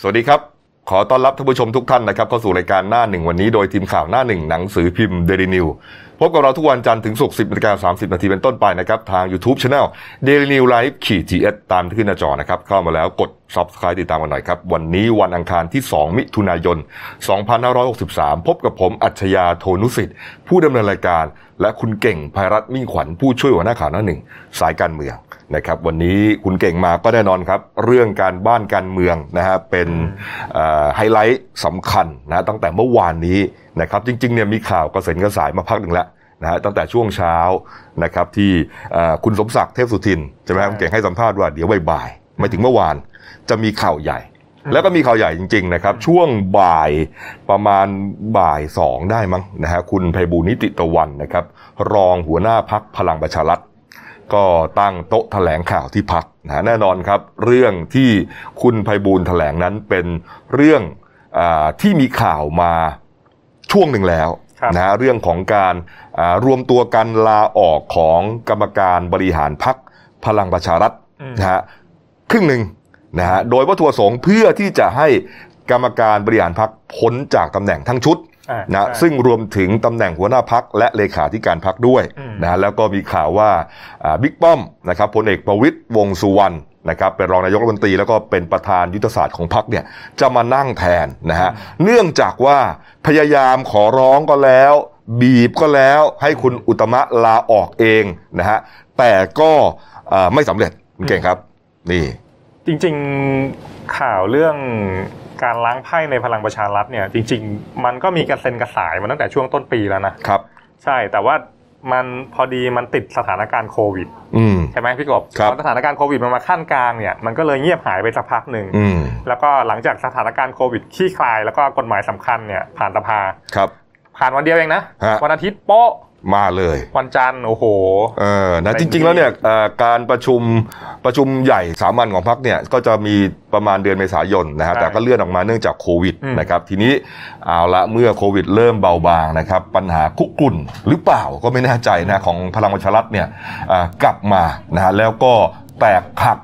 สวัสดีครับ ขอต้อนรับท่านผู้ชมทุกท่านนะครับเข้าสู่รายการหน้าหนึ่งวันนี้โดยทีมข่าวหน้าหนึ่งหนังสือพิมพ์เดลินิวส์พบกับเราทุกวันจันทร์ถึงศุกร์10นาฬิกา30นาทีเป็นต้นไปนะครับ ทาง YouTube Channel Daily New Life ขีดทีเอสตามที่ขึ้นหน้าจอนะครับ เข้ามาแล้วกด Subscribe ติดตามกันหน่อยครับ วันนี้วันอังคารที่ 2 มิถุนายน 2563 พบกับผมอัจฉยาโทนุสิทธิ์ ผู้ดำเนินรายการ และคุณเก่งภัยรัตน์มิ่งขวัญผู้ช่วยหัวหน้าข่าวหน้าหนึ่งสายการเมือง นะครับวันนี้คุณเก่งมาก็แน่นอนครับ เรื่องการบ้านการเมืองนะฮะเป็นไฮไลท์สำคัญนะตั้งแต่เมื่อวานนี้นะครับจริงๆเนี่ยมีข่าวกระเซ็นกระสายมาพักหนึ่งแล้วนะฮะตั้งแต่ช่วงเช้านะครับที่คุณสมศักดิ์เทพสุทินใช่ไหมคุณเก่งให้สัมภาษณ์ว่าเดี๋ยวบ่ายๆไม่ถึงเมื่อวานจะมีข่าวใหญ่ แล้วก็มีข่าวใหญ่จริงๆนะครับช่วงบ่ายประมาณบ่ายสองได้มั้งนะฮะคุณไพบูลนิติตะวันนะครับรองหัวหน้าพักพลังประชารัฐ ก็ตั้งโต๊ะแถลงข่าวที่พักนะแน่นอนครับ เรื่องที่คุณไพบูลแถลงนั้นเป็นเรื่องอที่มีข่าวมาช่วงหนึ่งแล้วนะเรื่องของการรวมตัวกันลาออกของกรรมการบริหารพักพลังประชารัฐนะฮะครึ่งหนึ่งนะฮะโดยวัตถุประสงค์เพื่อที่จะให้กรรมการบริหารพักพ้นจากตำแหน่งทั้งชุด นะซึ่งรวมถึงตำแหน่งหัวหน้าพักและเลขาธิการพักด้วยนะแล้วก็มีข่าวว่าบิ๊กป้อมนะครับพลเอกประวิตยวงสุวรรณนะครับเป็นรองนายกรัฐมนตรีแล้วก็เป็นประธานยุทธศาสตร์ของพรรคเนี่ยจะมานั่งแทนนะฮะเนื่องจากว่าพยายามขอร้องก็แล้ว บีบก็แล้วให้คุณอุตมะลาออกเองนะฮะแต่ก็ไม่สำเร็จเก่งครับ นี่ จริง ๆข่าวเรื่อง การล้างไพ่ในพลังประชารัฐเนี่ยจริง ๆ มันก็มีกระเซ็นกระสายมาตั้งแต่ช่วงต้นปีแล้วนะครับ ใช่แต่ว่ามันพอดีมันติดสถานการณ์โควิดใช่ไหมพี่กบสถานการณ์โควิดมันมาขั้นกลางเนี่ยมันก็เลยเงียบหายไปสักพักหนึ่งแล้วก็หลังจากสถานการณ์โควิดขี้คลาย แล้วก็กฎหมายสำคัญเนี่ยผ่านสภาครับ ผ่านวันเดียวเองนะวันอาทิตย์โป๊ะ มาเลยวันจันทร์โอ้โหเออนะจริง ๆ แล้วเนี่ยการประชุมประชุมใหญ่สามัญของพรรคเนี่ยก็จะมีประมาณเดือนเมษายนนะฮะแต่ก็เลื่อนออกมาเนื่องจากโควิดนะครับทีนี้เอาละเมื่อโควิดเริ่มเบาบางนะครับปัญหาคุกกุ่นหรือเปล่าก็ไม่แน่ใจนะของพลังประชารัฐเนี่ยกลับมานะฮะแล้วก็แตกหัก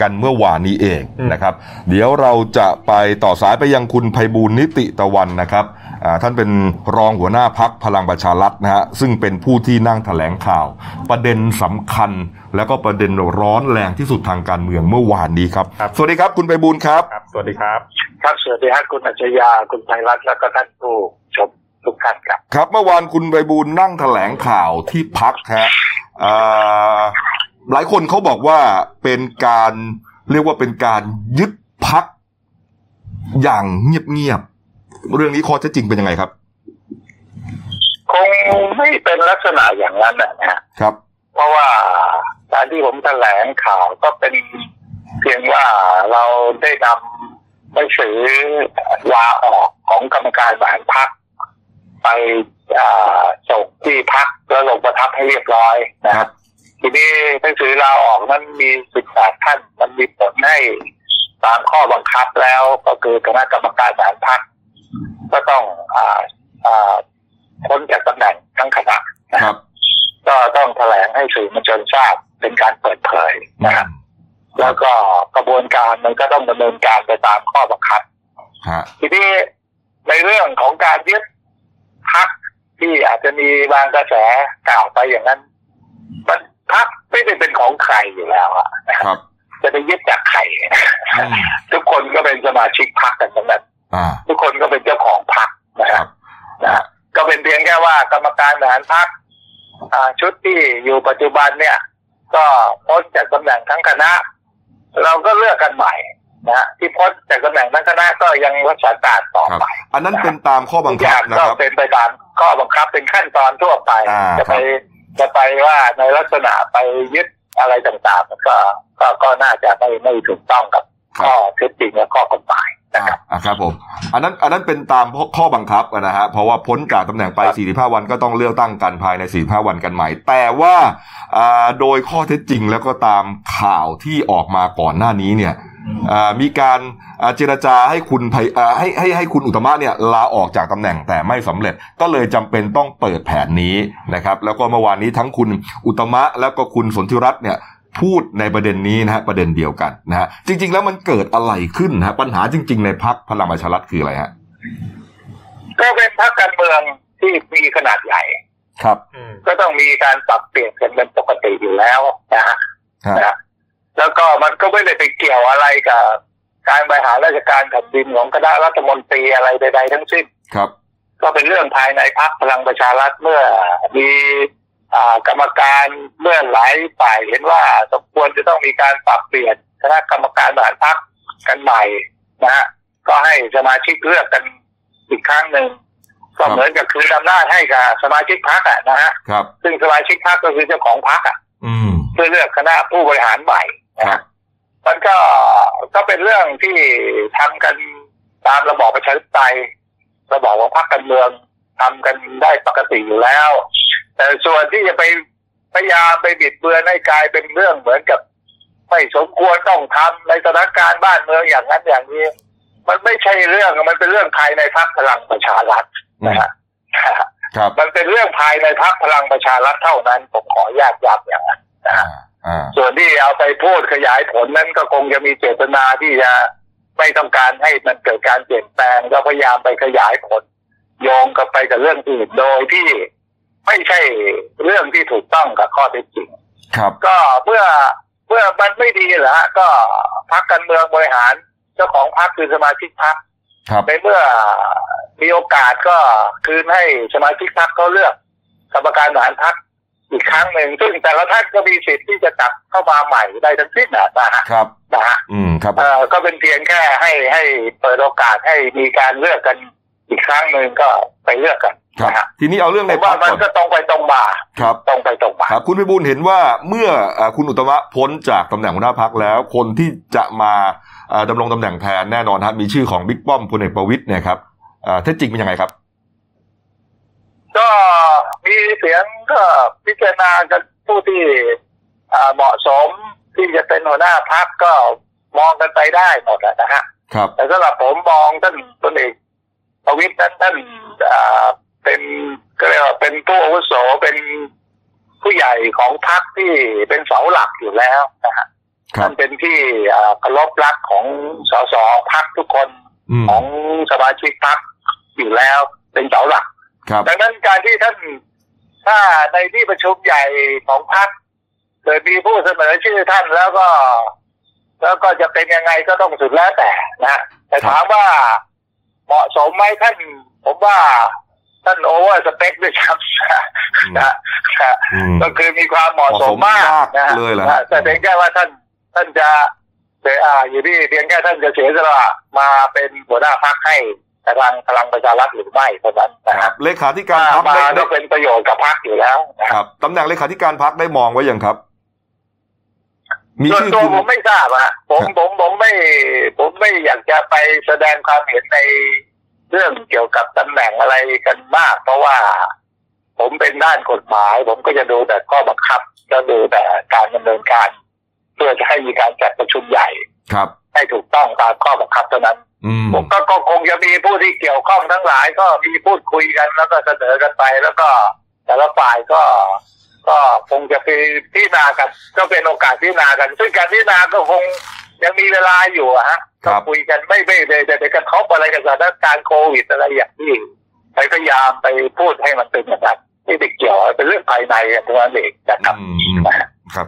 กันเมื่อวานนี้เองนะครับ เดี๋ยวเราจะไปต่อสายไปยังคุณไพบูลนิติตะวันนะครับ ท่านเป็นรองหัวหน้าพักพลังประชารัฐนะฮะซึ่งเป็นผู้ที่นั่งถแถลงข่าว ประเด็นสำคัญ แล้วก็ประเด็นร้อนแรงที่สุดทางการเมืองเมื่อวานนี้ครับรบสวัสดีครับคุณไพบูลครับครับ สวัสดีครับ ครับสวัสดีครับคุณอัจฉริยะคุณไพรัตน์แล้วก็ท่านผู้ชมทุกท่านครับ ครับเมื่อวานคุณไพบูลนั่งถแถลงข่าวที่พักฮะหลายคนเขาบอกว่าเป็นการเรียกว่าเป็นการยึดพักอย่างเงียบๆ เรื่องนี้ข้อเท็จจริงเป็นยังไงครับ คงไม่เป็นลักษณะอย่างนั้นนะฮะครับ เพราะว่าการที่ผมแถลงข่าวก็เป็นเพียงว่าเราได้นำหนังสือลาออกของกรรมการบริหารพักไปส่งที่พักแล้วลงประทับให้เรียบร้อยนะครับ ทีนี้หนังสือลาออกนั้นมีสิบแปดท่านมันมีผลให้ตามข้อบังคับแล้วก็คือคณะกรรมการบริหารพรรค ก็ต้องอ่าอ่าพ้นจากตำแหน่งทั้งคณะนะครับ ก็ต้องแถลงให้สื่อมวลชนทราบเป็นการเปิดเผยนะครับแล้วก็กระบวนการมันก็ต้องดำเนินการไปตามข้อบังคับทีนี้ในเรื่องของการยึดพักที่อาจจะมีบางกระแสกล่าวไปอย่างนั้น มันพักไม่ได้เป็นของใครอยู่แล้วอะนะครับจะไปยึดจากใครทุกคนก็เป็นสมาชิกพักกันทั้งนั้น ทุกคนก็เป็นเจ้าของพักนะครับนะก็เป็นเพียงแค่ว่ากรรมการบริหารพักชุดที่อยู่ปัจจุบันเนี่ย ก็พ้นจากตำแหน่งทั้งคณะ เราก็เลือกกันใหม่นะที่พ้นจากตำแหน่งทั้งคณะก็ยังรักษาการต่อไปอันนั้นเป็นตามข้อบังคับนะครับก็เป็นไปตามข้อบังคับเป็นขั้นตอนทั่วไปจะไปจะไปว่าในลักษณะไปยึดอะไรต่างๆ มันก็ก็ก็น่าจะไม่ไม่ถูกต้องกับข้อเท็จจริงและข้อกฎหมาย นะครับอ่าครับผม อันนั้นอันนั้นเป็นตามข้อบังคับนะฮะเพราะว่าพ้นจากตำแหน่งไป 45 วันก็ต้องเลือกตั้งกันภายใน 45 วันกันใหม่ แต่ว่าอ่าโดยข้อเท็จจริงแล้วก็ตามข่าวที่ออกมาก่อนหน้านี้เนี่ยมีการเจรจาให้คุณให้ให้ให้คุณอุตมะเนี่ยลาออกจากตำแหน่งแต่ไม่สำเร็จก็เลยจำเป็นต้องเปิดแผนนี้นะครับ แล้วก็เมื่อวานนี้ทั้งคุณอุตมะแล้วก็คุณสนธิรัตน์เนี่ย พูดในประเด็นนี้นะฮะประเด็นเดียวกันนะฮะจริง ๆ แล้วมันเกิดอะไรขึ้นนะฮะปัญหาจริง ๆ ในพักพลังประชารัฐคืออะไรฮะก็เป็นพักการเมืองที่มีขนาดใหญ่ครับก็ต้องมีการปรับเปลี่ยนกันเป็นปกติอยู่แล้วนะฮะนะแล้วก็มันก็ไม่ได้ไปเกี่ยวอะไรกับการบริหารราชการแผ่นดินของคณะรัฐมนตรีอะไรใด ๆ ทั้งสิ้นครับ ก็เป็นเรื่องภายในพักพลังประชารัฐเมื่อมี กรรมการเมื่อหลายฝ่ายเห็นว่าสมควรจะต้องมีการปรับเปลี่ยนคณะกรรมการบริหารพักกันใหม่นะฮะก็ให้สมาชิกเลือกกันอีกครั้งหนึ่งก็เหมือนกับคืนอำนาจให้กับสมาชิกพักอะนะฮะครับ ซึ่งสมาชิกพักก็คือเจ้าของพักอะเพื่อเลือกคณะผู้บริหารใหม่ครับมันก็ก็เป็นเรื่องที่ทำกันตามระบอบประชาธิปไตยระบอบของพรรคการเมืองทำกันได้ปกติอยู่แล้ว แต่ส่วนที่จะไปพยายามไปบิดเบือนให้กลายเป็นเรื่องเหมือนกับ ไม่สมควรต้องทำในสถานการณ์บ้านเมืองอย่างนั้นอย่างนี้ มันไม่ใช่เรื่องมันเป็นเรื่องภายในพรรคพลังประชารัฐนะฮะมันเป็นเรื่องภายในพรรคพลังประชารัฐเท่านั้น ผมขออนุญาตย้ำอย่างนั้นนะส่วนที่เอาไปพูดขยายผลนั้นก็คงจะมีเจตนาที่จะไม่ต้องการให้มันเกิดการเปลี่ยนแปลงก็พยายามไปขยายผลโยงกับไปกับเรื่องอื่นโดยที่ ไม่ใช่เรื่องที่ถูกต้องกับข้อเท็จจริง ครับ ก็เมื่อเมื่อมันไม่ดีเหรอก็พักการเมืองบริหาร เจ้าของพักคือสมาชิกพักในเมื่อมีโอกาสก็คืนให้สมาชิกพักเขาเลือกกรรมการบริหารพักอีกครั้งหนึ่งซึ่งแต่ละท่านก็มีสิทธิ์ที่จะกลับเข้ามาใหม่ได้ทั้งสิ้นนะฮะครับนะฮะอืมครับเอ่อก็เป็นเพียงแค่ให้ให้เปิดโอกาสให้มีการเลือกกัน อีกครั้งหนึ่งก็ไปเลือกกันนะฮะทีนี้เอาเรื่องในพักก่อนมันก็ตรงไปตรงมาครับ ตรงไปตรงมา ครับคุณพิบูลเห็นว่าเมื่อคุณอุตมะพ้นจากตำแหน่งหัวหน้าพักแล้ว คนที่จะมาดำรงตำแหน่งแทนแน่นอนครับมีชื่อของบิ๊กป้อมพลเอกประวิตยเนี่ยครับเท็จจริงเป็นยังไงครับ ก็มีเสียงก็พิจารณากันผู้ที่เหมาะสมที่จะเป็นหัวหน้าพักก็มองกันไปได้หมดนะฮะ ครับ แต่สำหรับผมมองท่านตนเอก ประวิตรนั้นท่านเป็นก็เรียกว่าเป็นผู้อาวุโสเป็นผู้ใหญ่ของพักที่เป็นเสาหลักอยู่แล้วนะฮะท่านเป็นที่เคารพรักของสสพักทุกคนของสมาชิกพักอยู่แล้วเป็นเสาหลักดังนั้นการที่ท่านถ้าในที่ประชุมใหญ่ของพรรคเกิดมีผู้เสนอชื่อท่านแล้วก็ แล้วก็จะเป็นยังไงก็ต้องสุดแล้วแต่นะแต่ถามว่า เหมาะสมไหมท่าน ผมว่าท่านโอเวอร์สเปคด้วยซ้ำนะก็คือมีความเหมาะสมมากนะแต่เพียงแค่ว่าท่านท่านจะเสียอยู่ที่เพียงแค่ท่านจะเสียสละมาเป็นหัวหน้าพักให้ทางพลังประชารัฐหรือไม่เท่านั้นนะครับเลขาธิการพักได้ได้เป็นประโยชน์กับพักอยู่แล้วครับตำแหน่งเลขาธิการพักได้มองไว้ยังครับ มีชื่อตัวผมไม่ทราบอะผมผมผมไม่ ผมไม่อยากจะไปแสดงความเห็นในเรื่องเกี่ยวกับตำแหน่งอะไรกันมาก เพราะว่าผมเป็นด้านกฎหมาย ผมก็จะดูแต่ข้อบังคับจะดูแต่การดำเนินการ เพื่อจะให้มีการจัดประชุมใหญ่ครับ ให้ถูกต้องตามข้อบังคับเท่านั้นผมก็คงจะมีผู้ที่เกี่ยวข้องทั้งหลาย ก็มีพูดคุยกันแล้วก็เสนอกันไป แล้วก็แต่ละฝ่ายก็ ก็คงจะไปพิจารณากันก็เป็นโอกาสพิจารณากัน ซึ่งการพิจารณาก็คงยังมีเวลาอยู่ฮะก็คุยกันไม่ไม่เลยจะไปกระทบอะไรกับสถานการณ์โควิดอะไรอย่างที่ไปพยายามไปพูดให้มันเป็นอย่างนั้นไม่ได้เกี่ยวเป็นเรื่องภายในทั้งนั้นเองนะครับครับ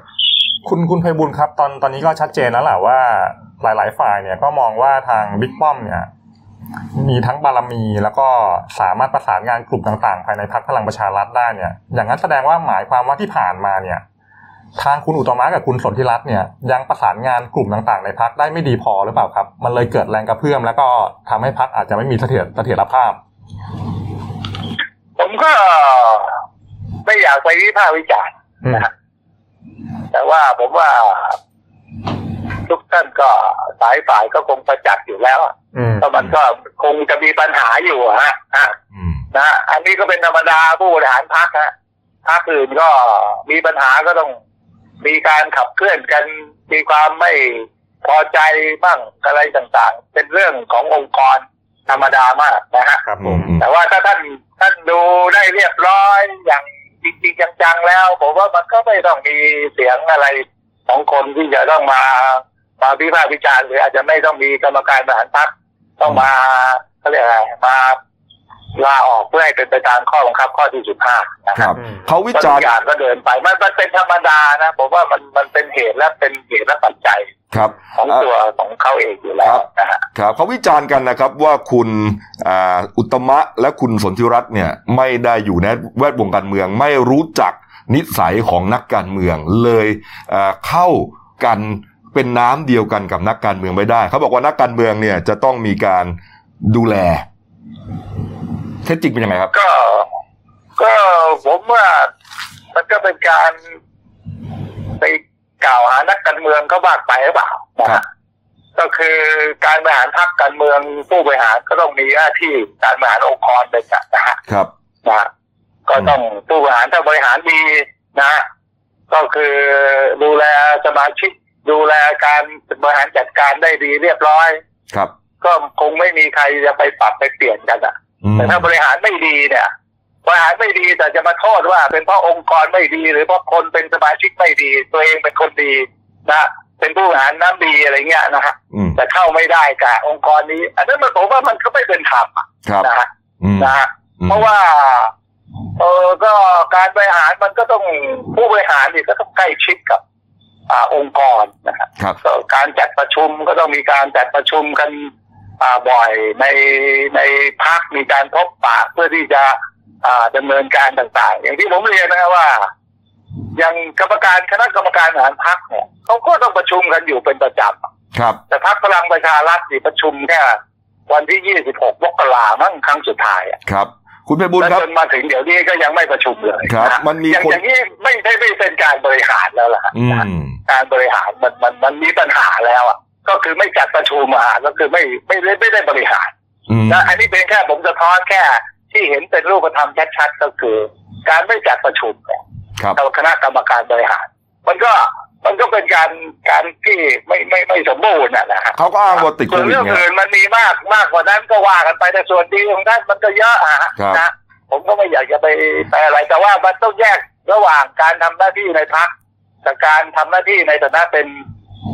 คุณคุณไพบุญครับ ตอนตอนนี้ก็ชัดเจนแล้วแหละว่าหลาย ๆ ฝ่ายเนี่ยก็มองว่าทางบิ๊กป้อมเนี่ย มีทั้งบารมีแล้วก็สามารถประสานงานกลุ่มต่างๆ ภายในพรรคพลังประชารัฐได้เนี่ย อย่างนั้นแสดงว่าหมายความว่าที่ผ่านมาเนี่ย ทางคุณอุตมะกับคุณสนธิรัตน์เนี่ย ยังประสานงานกลุ่มต่างๆ ในพรรคได้ไม่ดีพอหรือเปล่าครับ มันเลยเกิดแรงกระเพื่อมแล้วก็ทำให้พรรคอาจจะไม่มีเสถียรเสถียรภาพ ผมก็ไม่อยากไปวิพากษ์วิจารณ์นะแต่ว่าผมว่า ทุกท่านก็สายฝ่ายก็คงประจักษ์อยู่แล้วก็มันก็คงจะมีปัญหาอยู่ฮะนะอันนี้ก็เป็นธรรมดาผู้บริหารพักฮะพักอื่นก็มีปัญหาก็ต้องมีการขับเคลื่อนกันมีความไม่พอใจบ้างอะไรต่างๆ เป็นเรื่องขององค์กรธรรมดามากนะฮะแต่ว่าถ้าท่านท่านดูได้เรียบร้อยอย่างจริงๆจังๆแล้ว ผมว่ามันก็ไม่ต้องมีเสียงอะไรของคนที่จะต้องมา มาพิพากษ์วิจารณ์หรืออาจจะไม่ต้องมีกรรมการบริหารพรรคต้องมาเขาเรียกอะไรมาลาออกเพื่อให้เป็นไปตามข้อบังคับข้อที่สิบห้านะคครัรับบเขาวิทุจารกณ์อย่างก็เดินไปมันมันเป็นธรรมดานะผมว่ามันมันเป็นเหตุและเป็นเหตุและปัจจัยครับของตัวของเขาเองอยู่แล้วนะฮะครับเขาวิจารณ์กันนะครับว่าคุณอ่าอุตตมะและคุณสนธิรัตน์เนี่ยไม่ได้อยู่ในแวดวงการเมือง ไม่รู้จักนิสัยของนักการเมืองเลยอ่าเข้ากัน เป็นน้ำเดียวกันกับนักการเมืองไม่ได้ เขาบอกว่านักการเมืองเนี่ยจะต้องมีการดูแลเท็จจริงเป็นยังไงครับ ก็ ก็ผมว่ามันก็เป็นการไปกล่าวหานักการเมืองเขาบ้างไปหรือเปล่านะครัฮะบก็คือการบริหารพรรคการเมืองผู้บริหารก็ต้องมีหน้าที่การบริหารองค์กรเป็นหลักนะฮะครับนะฮะก็ต้องผู้บริหารถ้าบริหารดีนะฮะก็คือดูแลสมาชิก ดูแลการบริหารจัดการได้ดีเรียบร้อย ครับ ก็คงไม่มีใครจะไปปรับไปเปลี่ยนกันอะอืมแต่ถ้าบริหารไม่ดีเนี่ย บริหารไม่ดีแต่จะมาโทษว่า เป็นเพราะองค์กรไม่ดี หรือเพราะคนเป็นสมาชิกไม่ดี ตัวเองเป็นคนดีนะเป็นผู้บริหารน้ำดีอะไรเงี้ยนะฮะอืมแต่เข้าไม่ได้กับองค์กรนี้ อันนั้นมันผมว่ามันก็ไม่เป็นธรรมอะครับนะฮะอืมนะฮะอืมเพราะว่าเออก็การบริหารมันก็ต้องผู้บริหารนี่ก็ต้องใกล้ชิดกับ อ่าองค์กรนะฮะครับก็การจัดประชุมก็ต้องมีการจัดประชุมกันอ่าบ่อยในในพักมีการพบปะเพื่อที่จะอ่าดำเนินการต่างๆ อย่างที่ผมเรียนนะครับว่าอย่างกรรมการคณะกรรมการบริหารพักเนี่ยเขาก็ต้องประชุมกันอยู่เป็นประจครับำแต่พักพลังประชารัฐนี่ประชุมแค่วันที่26มกรามั้งครั้งสุดท้ายอะครับ คุณเพบุญแล้วครับจนมาถึงเดี๋ยวนี้ก็ยังไม่ประชุมเลยครับะมันมีอย่างคนอย่างนี้ไม่ได้ไม่เป็นการบริหารแล้วล่ะฮะอืมการบริหารมันมันมันมีปัญหาแล้วอะก็คือไม่จัดประชุมอะก็คือไม่ไม่ได้ไม่ได้บริหารอืมนะอันนี้เป็นแค่ผมสะท้อนแค่ ที่เห็นเป็นรูปธรรมชัดๆก็คือ การไม่จัดประชุมเนี่ยครับกับคณะกรรมการบริหาร มันก็ มันก็เป็นการการที่ไม่ไม่ไม่สมบูรณ์อะนะฮะเขาก็อ้างว่าติดโคส่วนวิดเรื่องไงอื่นมันมีมากมากกว่านั้นก็ว่ากันไปแต่ส่วนดีของท่านมันก็เยอะอะฮะครับนะผมก็ไม่อยากจะไปไปอะไร แต่ว่ามันต้องแยกระหว่างการทำหน้าที่ในพักกับการทำหน้าที่ในฐานะเป็น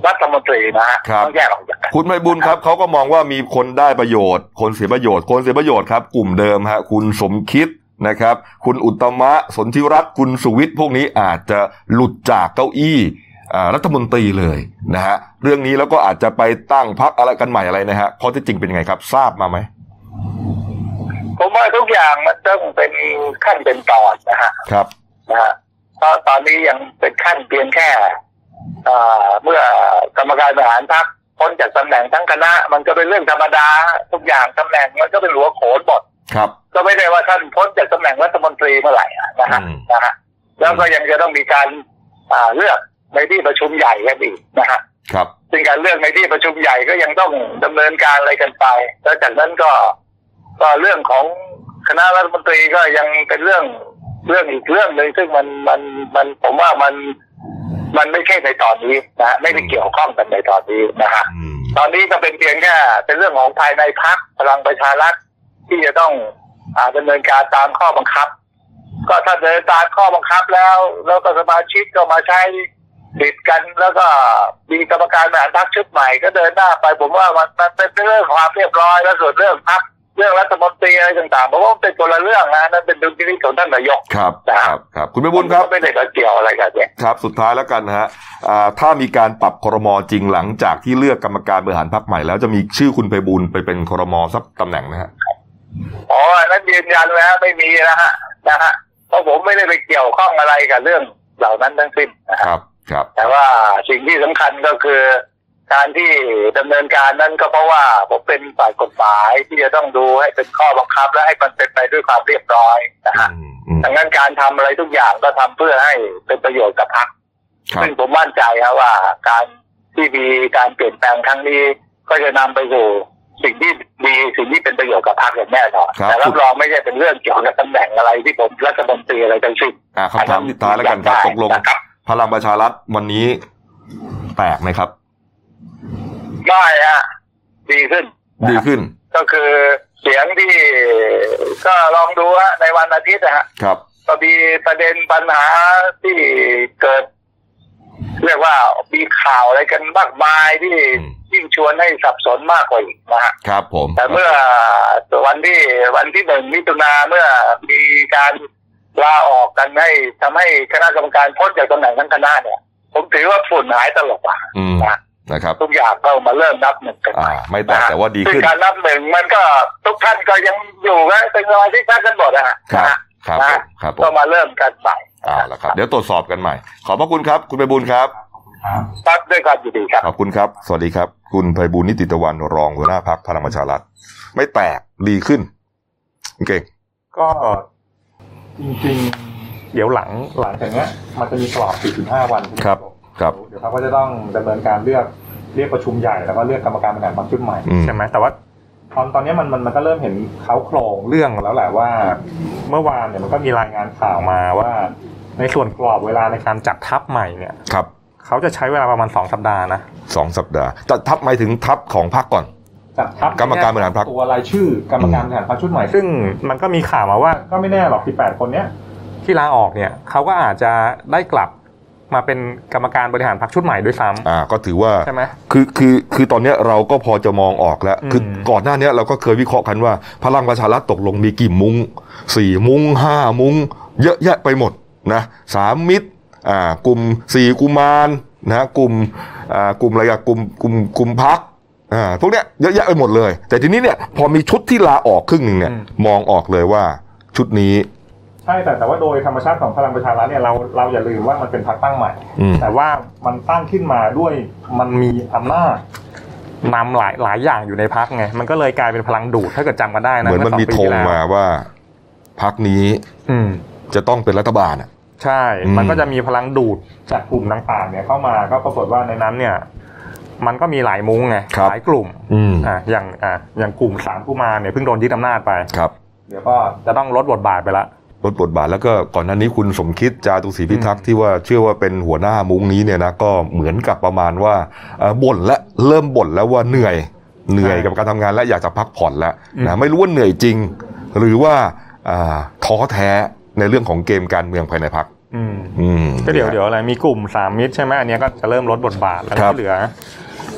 รัฐมนตรีนะฮะครับ ต้องแยกออกจากกัน คุณไพบุญครับเขาก็มองว่ามีคนได้ประโยชน์ คนเสียประโยชน์ คนเสียประโยชน์ครับ กลุ่มเดิมฮะคุณสมคิดนะครับ คุณอุตตมะสนธิรัตน์คุณสุวิทย์พวกนี้อาจจะหลุดจากเก้าอี้อ่า รัฐมนตรีเลยนะฮะเรื่องนี้แล้วก็อาจจะไปตั้งพักอะไรกันใหม่อะไรนะฮะข้อที่จริงเป็นยังไงครับ ทราบมาไหมผมว่าทุกอย่างมันต้องเป็นขั้นเป็นตอนนะฮะครับนะฮะเพราะตอนนี้ยังเป็นขั้นเพียงแค่อ่าเมื่อกรรมการบริหารพรรคพ้นจากตำแหน่งทั้งคณะ มันก็เป็นเรื่องธรรมดา ทุกอย่างตำแหน่งมันก็เป็นหัวโขนหมดครับ ก็ไม่ได้ว่าท่านพ้นจากตำแหน่งรัฐมนตรีเมื่อไหร่อะนะฮะอืมนะฮะแล้วก็ยังจะต้องมีการอ่าเลือก ในที่ประชุมใหญ่กันอีกนะฮะครับซึ่งการเลือกในที่ประชุมใหญ่ก็ยังต้องดำเนินการอะไรกันไป แล้วจากนั้นก็ก็เรื่องของคณะรัฐมนตรีก็ยังเป็นเรื่องเรื่องอีกเรื่องหนึ่งซึ่งมันมันมันผมว่ามันมันไม่ใช่ในตอนนี้นะฮะไม่ได้เกี่ยวข้องกันในตอนนี้นะฮะอืมตอนนี้ก็เป็นเพียงแค่เป็นเรื่องของภายในพักพลังประชารัฐที่จะต้องอาดำเนินการตามข้อบังคับ ก็ถ้าเดินตามข้อบังคับแล้ว แล้วก็สมาชิกก็มาใช้ สิทธิ์กันแล้วก็มีกรรมการบริหารพักชุดใหม่ก็เดินหน้าไปผมว่ามันมันเป็นเรื่องความเรียบร้อย แล้วส่วนเรื่องพักเรื่องรัฐมนตรีอะไรต่างๆผมว่ามันเป็นคนละเรื่องนะนั่นเป็นดุลพินิจของท่านนายกครับคครับรับครับ คุณไพบุญครับไม่ได้เกี่ยวอะไรกันเนี่ยครับ สุดท้ายแล้วกันนะฮะอ่าถ้ามีการปรับครมจริงหลังจากที่เลือกกรรมการบริหารพรรคใหม่ แล้วจะมีชื่อคุณไพบูลย์ไปเป็นครมสักตำแหน่งนะฮะอ๋ออันนั้นยืนยันแล้วไม่มีนะฮะนะฮะเพราะผมไม่ได้ไปเกี่ยวข้องอะไรกับเรื่องเหล่านั้นทั้งสิ้นนะฮะครับ ครับ แต่ว่าสิ่งที่สำคัญก็คือ การที่ดำเนินการนั้นก็เพราะว่าผมเป็นฝ่ายกฎหมายที่จะต้องดูให้เป็นข้อบังคับ และให้มันเป็นไปด้วยความเรียบร้อยนะฮะอืมอืมดังนั้นการทำอะไรทุกอย่างก็ทำเพื่อให้เป็นประโยชน์กับพรรคครับซึ่งผมมั่นใจครับว่า การที่มีการเปลี่ยนแปลงครั้งนี้ ก็จะนำไปสู่สิ่งที่ดีสิ่งที่เป็นประโยชน์กับพรรคอย่างแน่นอนแต่รับรองไม่ใช่เป็นเรื่องเกี่ยวกับตำแหน่งอะไรที่ผมรัฐมนตรีอะไรทั้งสิ้นอ่าคำถามสุดท้ายแล้วกันครับตกลงนะครับ พลังประชารัฐวันนี้แตกไหมครับไม่ฮะดีขึ้น ดีขึ้น ก็คือเสียงที่ก็ลองดูฮะในวันอาทิตย์นะฮะครับก็มีประเด็นปัญหาที่เกิด เรียกว่ามีข่าวอะไรกันมากมายที่ยิ่งชวนให้สับสนมากกว่าอีกนะฮะครับ ผม แต่เมื่อวันที่วันที่หนึ่งมิถุนาเมื่อมีการ ลาออกกันให้ทำให้คณะกรรมการพ้นจากตำแหน่งทั้งคณะเนี่ย ผมถือว่าฝุ่นหายตลบอะอืมนะนะครับทุกอย่างก็มาเริ่มนับหนึ่งกันใหอ่าม่ไม่แตกแต่ว่าดีขึ้นซึ่งการนับหนึ่งมันก็ทุกท่านก็ยังอยู่นะเป็นสมาชิกพรรคกันหมดนะฮะครับนะฮะครับผมครับผมก็มาเริ่มกันใหม่อ่าแล้วครับ เดี๋ยวตรวจสอบกันใหม่ ขอบพระคุณครับ คุณไปบุญครับครับด้วยความยินดีครับขอบคุณครับ สวัสดีครับ คุณไพบูลย์นิติตะวันรองหัวหน้าพักพลังประชารัฐไม่แตกดีขึ้นคุณเก่งก็ จริงๆ เดี๋ยวหลังหลังจากเนี้ยมันจะมีกรอบ 45 วันใช่ไหมครับครับเดี๋ยวเขาก็จะต้องดำเนินการเลือกเรียกประชุมใหญ่แล้วก็เลือกกรรมการบริหารพรรคชุดใหม่อืมใช่ไหมแต่ว่าตอนตอนนี้มันมันมันก็เริ่มเห็นเขาโครงเรื่องแล้วแหละว่า เมื่อวานเนี่ยมันก็มีรายงานข่าวมาว่า ในส่วนกรอบเวลาในการจัดทัพใหม่เนี่ยครับเขาจะใช้เวลาประมาณสองสัปดาห์นะสองสัปดาห์จะทับหมายถึงทับของพักก่อน จัดทัพกรรมการบริหารพรรคตัวรายชื่อกรรมการบริหารพรรคชุดใหม่ ซึ่งมันก็มีข่าวมาว่าก็ไม่แน่หรอก 18 คนเนี้ยที่ลาออกเนี่ยเขาก็อาจจะได้กลับมาเป็นกรรมการบริหารพรรคชุดใหม่ด้วยซ้ำอ่าก็ถือว่าใช่ไหมคือคือคือตอนเนี้ยเราก็พอจะมองออกแล้วอืมคือก่อนหน้าเนี้ยเราก็เคยวิเคราะห์กันว่า พลังประชารัฐตกลงมีกี่มุง้งสี่มุ้งห้ามุ้ง เยอะแยะไปหมดนะสามมิตรอ่ากลุ่มสี่กุมารนะกลุ่มอ่ากลุ่มอะไรอะกลุ่มกลุ่มกลุ่มพัก อ่าพวกเนี้ยเยอะแยะไปหมดเลย แต่ทีนี้เนี่ยพอมีชุดที่ลาออกครึ่งหนึ่งเนี่ย อืม มองออกเลยว่าชุดนี้ ใช่แต่แต่ว่าโดยธรรมชาติของพลังประชารัฐเนี่ยเราเราอย่าลืมว่ามันเป็นพรรคตั้งใหม่ อืม แต่ว่ามันตั้งขึ้นมาด้วยมันมีอำนาจนำหลายหลายอย่างอยู่ในพักไงมันก็เลยกลายเป็นพลังดูดถ้าเกิดจำกันได้นะเหมือนมันมีสปีธงที่แล้วมาว่าพักนี้อืม จะต้องเป็นรัฐบาลอะ ใช่ อืม มันก็จะมีพลังดูดจากกลุ่มต่างๆเนี่ยเข้ามาก็ปรากฏว่าในนั้นเนี่ย มันก็มีหลายมุ้งไงหลายกลุ่มอืมอ่าอย่างอ่าอย่างกลุ่มสามกุมารเนี่ยเพิ่งโดนยึดอำนาจไปครับ เดี๋ยวก็จะต้องลดบทบาทไปละลดบทบาทแล้วก็ก่อนหน้านี้คุณสมคิดจาตุศรีพิทักษ์ที่ว่าเชื่อว่าเป็นหัวหน้ามุ้งนี้เนี่ยนะก็เหมือนกับประมาณว่าเอ่อบ่นและเริ่มบ่นแล้วว่าเหนื่อยเหนื่อยใช่กับการทำงานและอยากจะพักผ่อนแล้วอืมนะไม่รู้ว่าเหนื่อยจริง หรือว่าอ่าท้อแท้ในเรื่องของเกมการเมืองภายในพักอืมอืมก็เดี๋ยวเดี๋ยวอะไรมีกลุ่มสามมิตรใช่ไหมอันเนี้ยก็จะเริ่มลดบทบาทแล้วครับที่เหลือ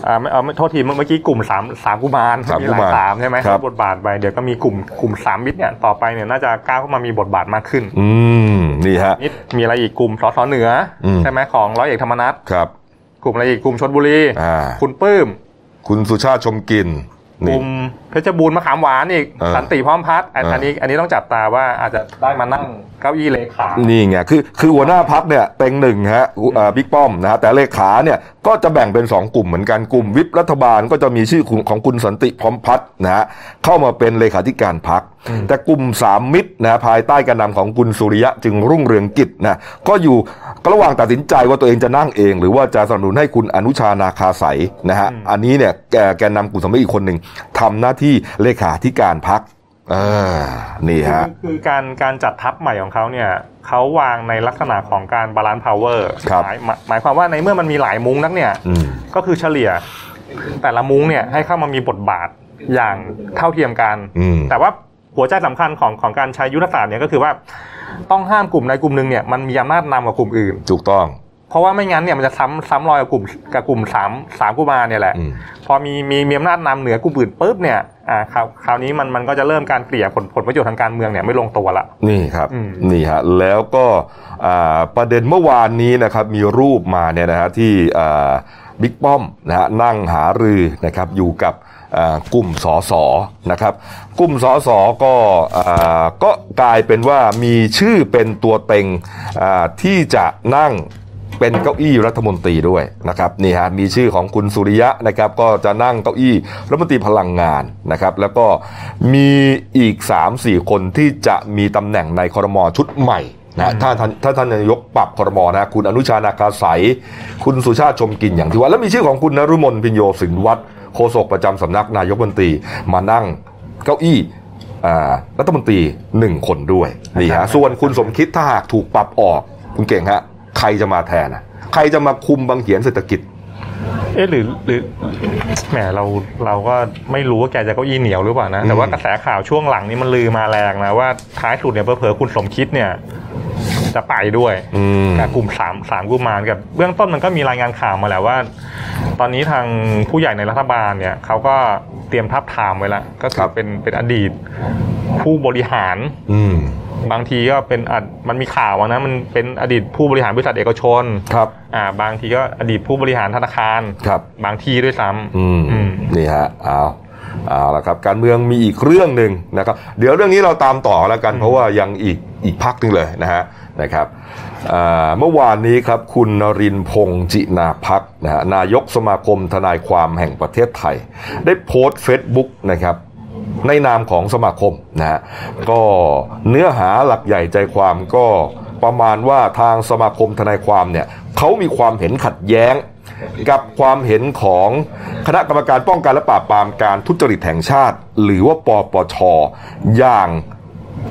อ่าไม่เอาไม่โทษทีเมื่อเมื่อกี้กลุ่มสามสามกุมารสามมีกุหลายมารสามใช่ไหมครับลดบทบาทไปเดี๋ยวก็มีกลุ่มกลุ่มสามมิตรเนี่ยต่อไปเนี่ยน่าจะก้าวเข้ามามีบทบาทมากขึ้น อืมนี่ฮะมิตรมีอะไรอีกกลุ่มสสเหนืออมใช่ไหมของร้อยเอกธรรมนัฐครับ กลุ่มอะไรอีกกลุ่มชนบุรีอ่าคุณปื้ม คุณสุชาติชมกลิน กนี่ลุ่มเพชรบูรณ์มะขามหวานอีกเออสันติพร้อมพัฒน์อันเอออัอันนี้อันนี้ต้องจับตาว่าอาจจะได้มานั่งเก้าอี้เลขา นี่ไงคือคือหัวหน้าพักเนี่ยเต็งหนึ่งฮะเอ่อบิ๊กป้อมนะฮะแต่เลขาเนี่ยก็จะแบ่งเป็น 2 กลุ่มเหมือนกันกลุ่มวิปรัฐบาลก็จะมีชื่อของคุณสันติพร้อมพัฒน์นะฮะเข้ามาเป็นเลขาธิการพัก แต่กลุ่มสามมิตรนะภายใต้การนำของคุณสุริยะจึงรุ่งเรืองกิจนะก็อยู่ ระหว่างตัดสินใจว่าตัวเองจะนั่งเอง หรือว่าจะสนับสนุนให้คุณอนุชานาคาศัยนะฮะอันนี้เนี่ยแกแกนนำกลุ่มสามมิตรอีกคนหนึ่งทำหน้าที่เลขาธิการพรรคเออนี่คือฮะคือการการจัดทัพใหม่ของเขาเนี่ยเขาวางในลักษณะของการ balance power ครับหมายหมายหมายความว่าในเมื่อมันมีหลายมุ้งนักเนี่ยอืมก็คือเฉลี่ยแต่ละมุ้งเนี่ยให้เข้ามามีบทบาทอย่างเท่าเทียมกันอืมแต่ว่า หัวใจสำคัญของของการใช้ยุทธศาสตร์เนี่ยก็คือว่าต้องห้ามกลุ่มใดกลุ่มหนึ่งเนี่ยมันมีอำนาจนำกว่ากลุ่มอื่น ถูกต้อง เพราะว่าไม่งั้นเนี่ยมันจะซ้ำซ้ำรอยกับกลุ่มกับกลุ่มสามสามกุมารเนี่ยแหละอืมพอมีมีมีอำนาจนำเหนือกลุ่มอื่นปุ๊บเนี่ยอ่าคราวคราวนี้มันมันก็จะเริ่มการเกลี่ยผลผลประโยชน์ทางการเมืองเนี่ยไม่ลงตัวละ นี่ครับอืมนี่ฮะแล้วก็อ่าประเด็นเมื่อวานนี้นะครับมีรูปมาเนี่ยนะฮะที่อ่า บิ๊กป้อมนะฮะนั่งหารือนะครับอยู่กับกลุ่มสอสอนะครับ กลุ่มสอสอก็ก็กลายเป็นว่ามีชื่อเป็นตัวเต็งที่จะนั่งเป็นเก้าอี้รัฐมนตรีด้วยนะครับนี่ฮะมีชื่อของคุณสุริยะนะครับก็จะนั่งเก้าอี้รัฐมนตรีพลังงานนะครับ แล้วก็มีอีก 3-4 คนที่จะมีตำแหน่งในครมอชุดใหม่ นะถ้าท่านถ้าท่านนายกปรับครมนะคุณอนุชานาคาสายคุณสุชาติชมกลินอย่างที่ว่า แล้วมีชื่อของคุณนรุมนพิญโยสินวัตรโฆษกประจำสำนักนายกรัฐมนตรีมานั่งเก้าอี้อ่ารัฐมนตรีหนึ่งคนด้วยนี่ฮะส่วนคุณสมคิดถ้าหากถูกปรับออกคุณเก่งฮะใครจะมาแทนอะใครจะมาคุมบางเหียนเศรษฐกิจเอ๊ะหรือหรือแหมเราเราก็ไม่รู้ว่าแกจะเก้าอี้เหนียวหรือเปล่านะ แต่ว่ากระแสข่าวช่วงหลังนี้มันลือมาแรงนะว่าท้ายสุดเนี่ยเผลอๆคุณสมคิดเนี่ย จะไปด้วยกับกลุ่มสามสามกุมารกับเบื้องต้นมันก็มีรายงานข่าวมาแล้วว่า ตอนนี้ทางผู้ใหญ่ในรัฐบาลเนี่ยเขาก็เตรียมทับทามไว้แล้วก็คือเป็นเป็นอดีตผู้บริหารบางทีก็เป็นอมันมีข่าวนะมันเป็นอดีตผู้บริหารบริษัทเอกชน ครับ อ่า บางทีก็อดีตผู้บริหารธนาคาร ครับ บางทีด้วยซ้ำอืมนี่ฮะเอาเอาละครับ การเมืองมีอีกเรื่องหนึ่งนะครับ เดี๋ยวเรื่องนี้เราตามต่อแล้วกัน เพราะว่ายังอีกอีกพักหนึ่งเลยนะฮะ นะครับเมื่อวานนี้ครับคุณนรินพงศ์จินาพักนะฮะนายกสมาคมทนายความแห่งประเทศไทย ได้โพสต์เฟซบุ๊กนะครับในนามของสมาคมนะฮะก็เนื้อหาหลักใหญ่ใจความก็ประมาณว่าทางสมาคมทนายความเนี่ยเขามีความเห็นขัดแย้งกับความเห็นของคณะกรรมการป้องกันและปราบปรามการทุจริตแห่งชาติ หรือว่าปปชอย่าง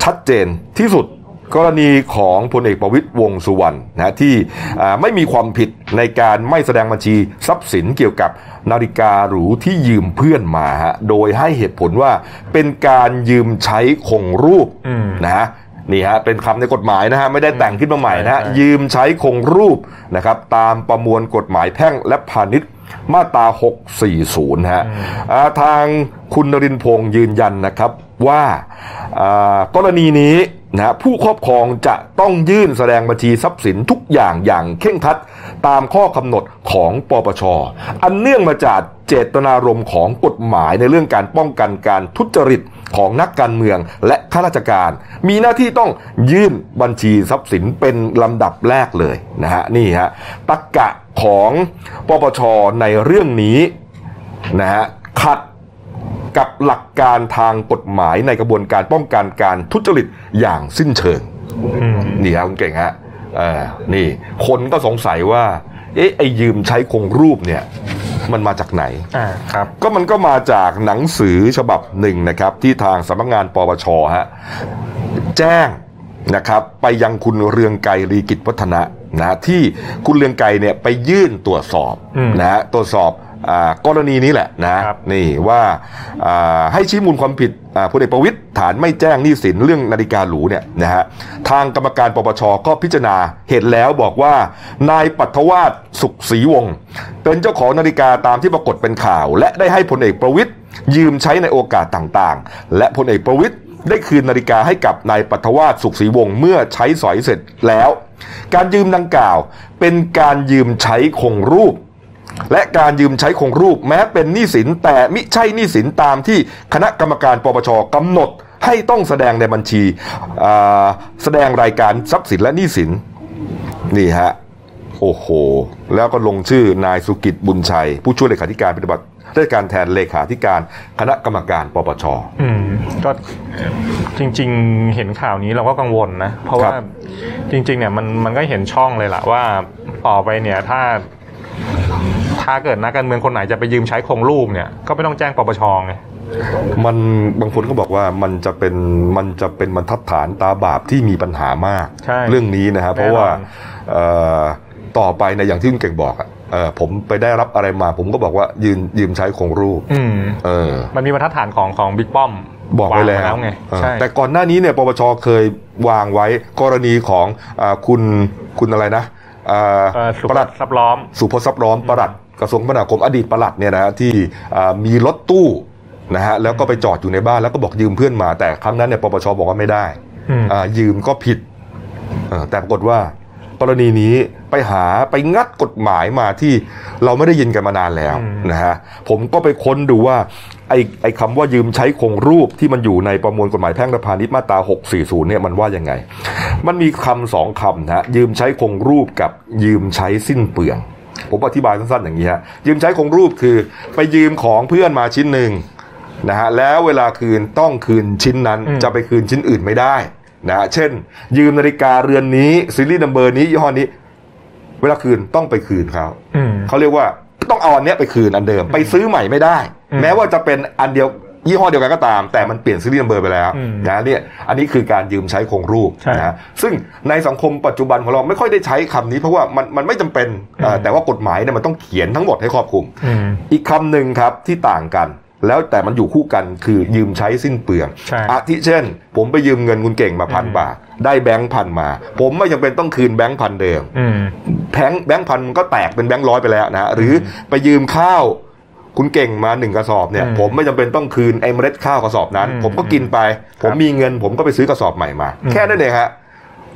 ชัดเจนที่สุด กรณีของพลเอกประวิตยวงสุวรรณนะที่ไม่มีความผิดในการไม่แสดงบัญชีทรัพย์สินเกี่ยวกับนาฬิกาหรูที่ยืมเพื่อนมาฮะโดยให้เหตุผลว่าเป็นการยืมใช้คงรูปนะฮะนี่ฮะเป็นคำในกฎหมายนะฮะไม่ได้แต่งขึ้นมาใหม่นะฮะยืมใช้คงรูปนะครับตามประมวลกฎหมายแพ่งและพาณิชย์มาตรา 640 ฮะทางคุณนรินพงศ์ยืนยันนะครับว่ากรณีนี้ นะผู้ครอบครองจะต้องยื่นแสดงบัญชีทรัพย์สินทุกอย่างอย่างเข่งคัดตามข้อกำหนดของปปช อันเนื่องมาจากเจตนารมณ์ของกฎหมายในเรื่องการป้องกันการทุจริตของนักการเมืองและข้าราชการ มีหน้าที่ต้องยื่นบัญชีทรัพย์สินเป็นลำดับแรกเลยนะฮะนี่ฮะตักกะของปปชในเรื่องนี้นะฮะขัด กับหลักการทางกฎหมายในกระบวนการป้องกันการทุจริตอย่างสิ้นเชิงนี่ครับคุณเก่งฮะนี่คนก็สงสัยว่า เอ๊ะไอ้ยืมใช้คงรูปเนี่ยมันมาจากไหนอ่าครับ ก็มันก็มาจากหนังสือฉบับหนึ่งนะครับ ที่ทางสำนักงานปปชฮะแจ้งนะครับไปยังคุณเรืองไกรลีกิจวัฒนะนะที่คุณเรืองไกรเนี่ยไปยื่นตรวจสอบนะฮะตรวจสอบ กรณีนี้แหละนะนี่ว่าให้ชี้มูลความผิดพลเอกประวิตยฐานไม่แจ้งหนี้สินเรื่องนาฬิกาหรูเนี่ยนะฮะทางกรรมการปปชก็พิจารณาเห็นแล้วบอกว่านายปัทวาสสุขศรีวงศ์เป็นเจ้าของนาฬิกาตามที่ปรากฏเป็นข่าว และได้ให้พลเอกประวิตยยืมใช้ในโอกาสต่างๆ และพลเอกประวิตยได้คืนนาฬิกาให้กับนายปัทวาสสุขศรีวงศ์เมื่อใช้สอยเสร็จแล้ว การยืมดังกล่าว เป็นการยืมใช้คงรูป และการยืมใช้คงรูปแม้เป็นหนี้สินแต่มิใช่หนี้สินตามที่คณะกรรมการปปชกำหนดให้ต้องแสดงในบัญชีแสดงรายการทรัพย์สินและหนี้สินนี่ฮะโอ้โห แล้วก็ลงชื่อนายสุกิจบุญชัย ผู้ช่วยเลขาธิการปฏิบัติราชการแทนเลขาธิการคณะกรรมการปปชอืมก็จริงๆเห็นข่าวนี้เราก็กังวลนะ เพราะว่าจริง ๆ เนี่ยมันมันก็เห็นช่องเลยล่ะว่าต่อไปเนี่ยถ้า ถ้าเกิดนักการเมืองคนไหนจะไปยืมใช้โครงรูปเนี่ยก็ไม่ต้องแจ้งปปชไงมันบางคนก็บอกว่ามันจะเป็นมันจะเป็นบรรทัดฐานตาบาปที่มีปัญหามาก เรื่องนี้นะครับเพราะว่าต่อไปในอย่างที่คุณเก่งบอกอะผมไปได้รับอะไรมา ผมก็บอกว่ายืมยืมใช้โครงรูปเออมันมีบรรทัดฐานของของบิ๊กป้อมบอกไว้แล้วไงแต่ก่อนหน้านี้เนี่ยปปชเคยวางไว้กรณีของอคุณคุณอะไรนะประหลัดซับล้อม สุพจน์ซับล้อมประหลัด กระทรวงคมนาคมอดีตประหลัดเนี่ยนะที่มีรถตู้นะฮะแล้วก็ไปจอดอยู่ในบ้านแล้วก็บอกยืมเพื่อนมา แต่ครั้งนั้นเนี่ยปปชบอกว่าไม่ได้ยืมก็ผิดแต่ปรากฏว่ากรณีนี้ไปหาไปงัดกฎหมายมาที่เราไม่ได้ยินกันมานานแล้วนะฮะผมก็ไปค้นดูว่าไอ้ไอ้คำว่ายืมใช้คงรูปที่มันอยู่ในประมวลกฎหมายแพ่งและพาณิชย์มาตรา 640 เนี่ยมันว่ายังไง มันมีคำสองคำนะยืมใช้คงรูปกับยืมใช้สิ้นเปลือง ผมอธิบายสั้นๆอย่างนี้ฮะยืมใช้คงรูปคือไปยืมของเพื่อนมาชิ้นหนึ่งนะฮะแล้วเวลาคืนต้องคืนชิ้นนั้นจะไปคืนชิ้นอื่นไม่ได้นะเช่น ยืมนาฬิกาเรือนนี้ซีรีส์นัมเบอร์นี้ยี่ห้อนี้ เวลาคืนต้องไปคืนเขาเขาเรียกว่าต้องเอาอันนี้ไปคืนอันเดิม ไปซื้อใหม่ไม่ได้ แม้ว่าจะเป็นอันเดียว ยี่ห้อเดียวกันก็ตาม แต่มันเปลี่ยนซีรีส์นัมเบอร์ไปแล้วนะเนี่ยอันนี้คือการยืมใช้คงรูปนะซึ่งในสังคมปัจจุบันของเราไม่ค่อยได้ใช้คำนี้เพราะว่ามันมันไม่จำเป็น แต่ว่ากฎหมายเนี่ยมันต้องเขียนทั้งหมดให้ครอบคลุม อีกคำหนึ่งครับที่ต่างกัน แล้วแต่มันอยู่คู่กันคือยืมใช้สิ้นเปลืองอาทิเช่น ผมไปยืมเงินคุณเก่งมาพันบาทได้แบงค์พันมา ผมไม่จำเป็นต้องคืนแบงค์พันเดิมแบงค์แบงค์พันก็แตกเป็นแบงค์ร้อยไปแล้วนะหรือไปยืมข้าว คุณเก่งมาหนึ่งกระสอบเนี่ย ผมไม่จำเป็นต้องคืนไอ้เมล็ดข้าวกระสอบนั้น ผมก็กินไป ผมมีเงิน ผมก็ไปซื้อกระสอบใหม่มา แค่นั้นเองฮะ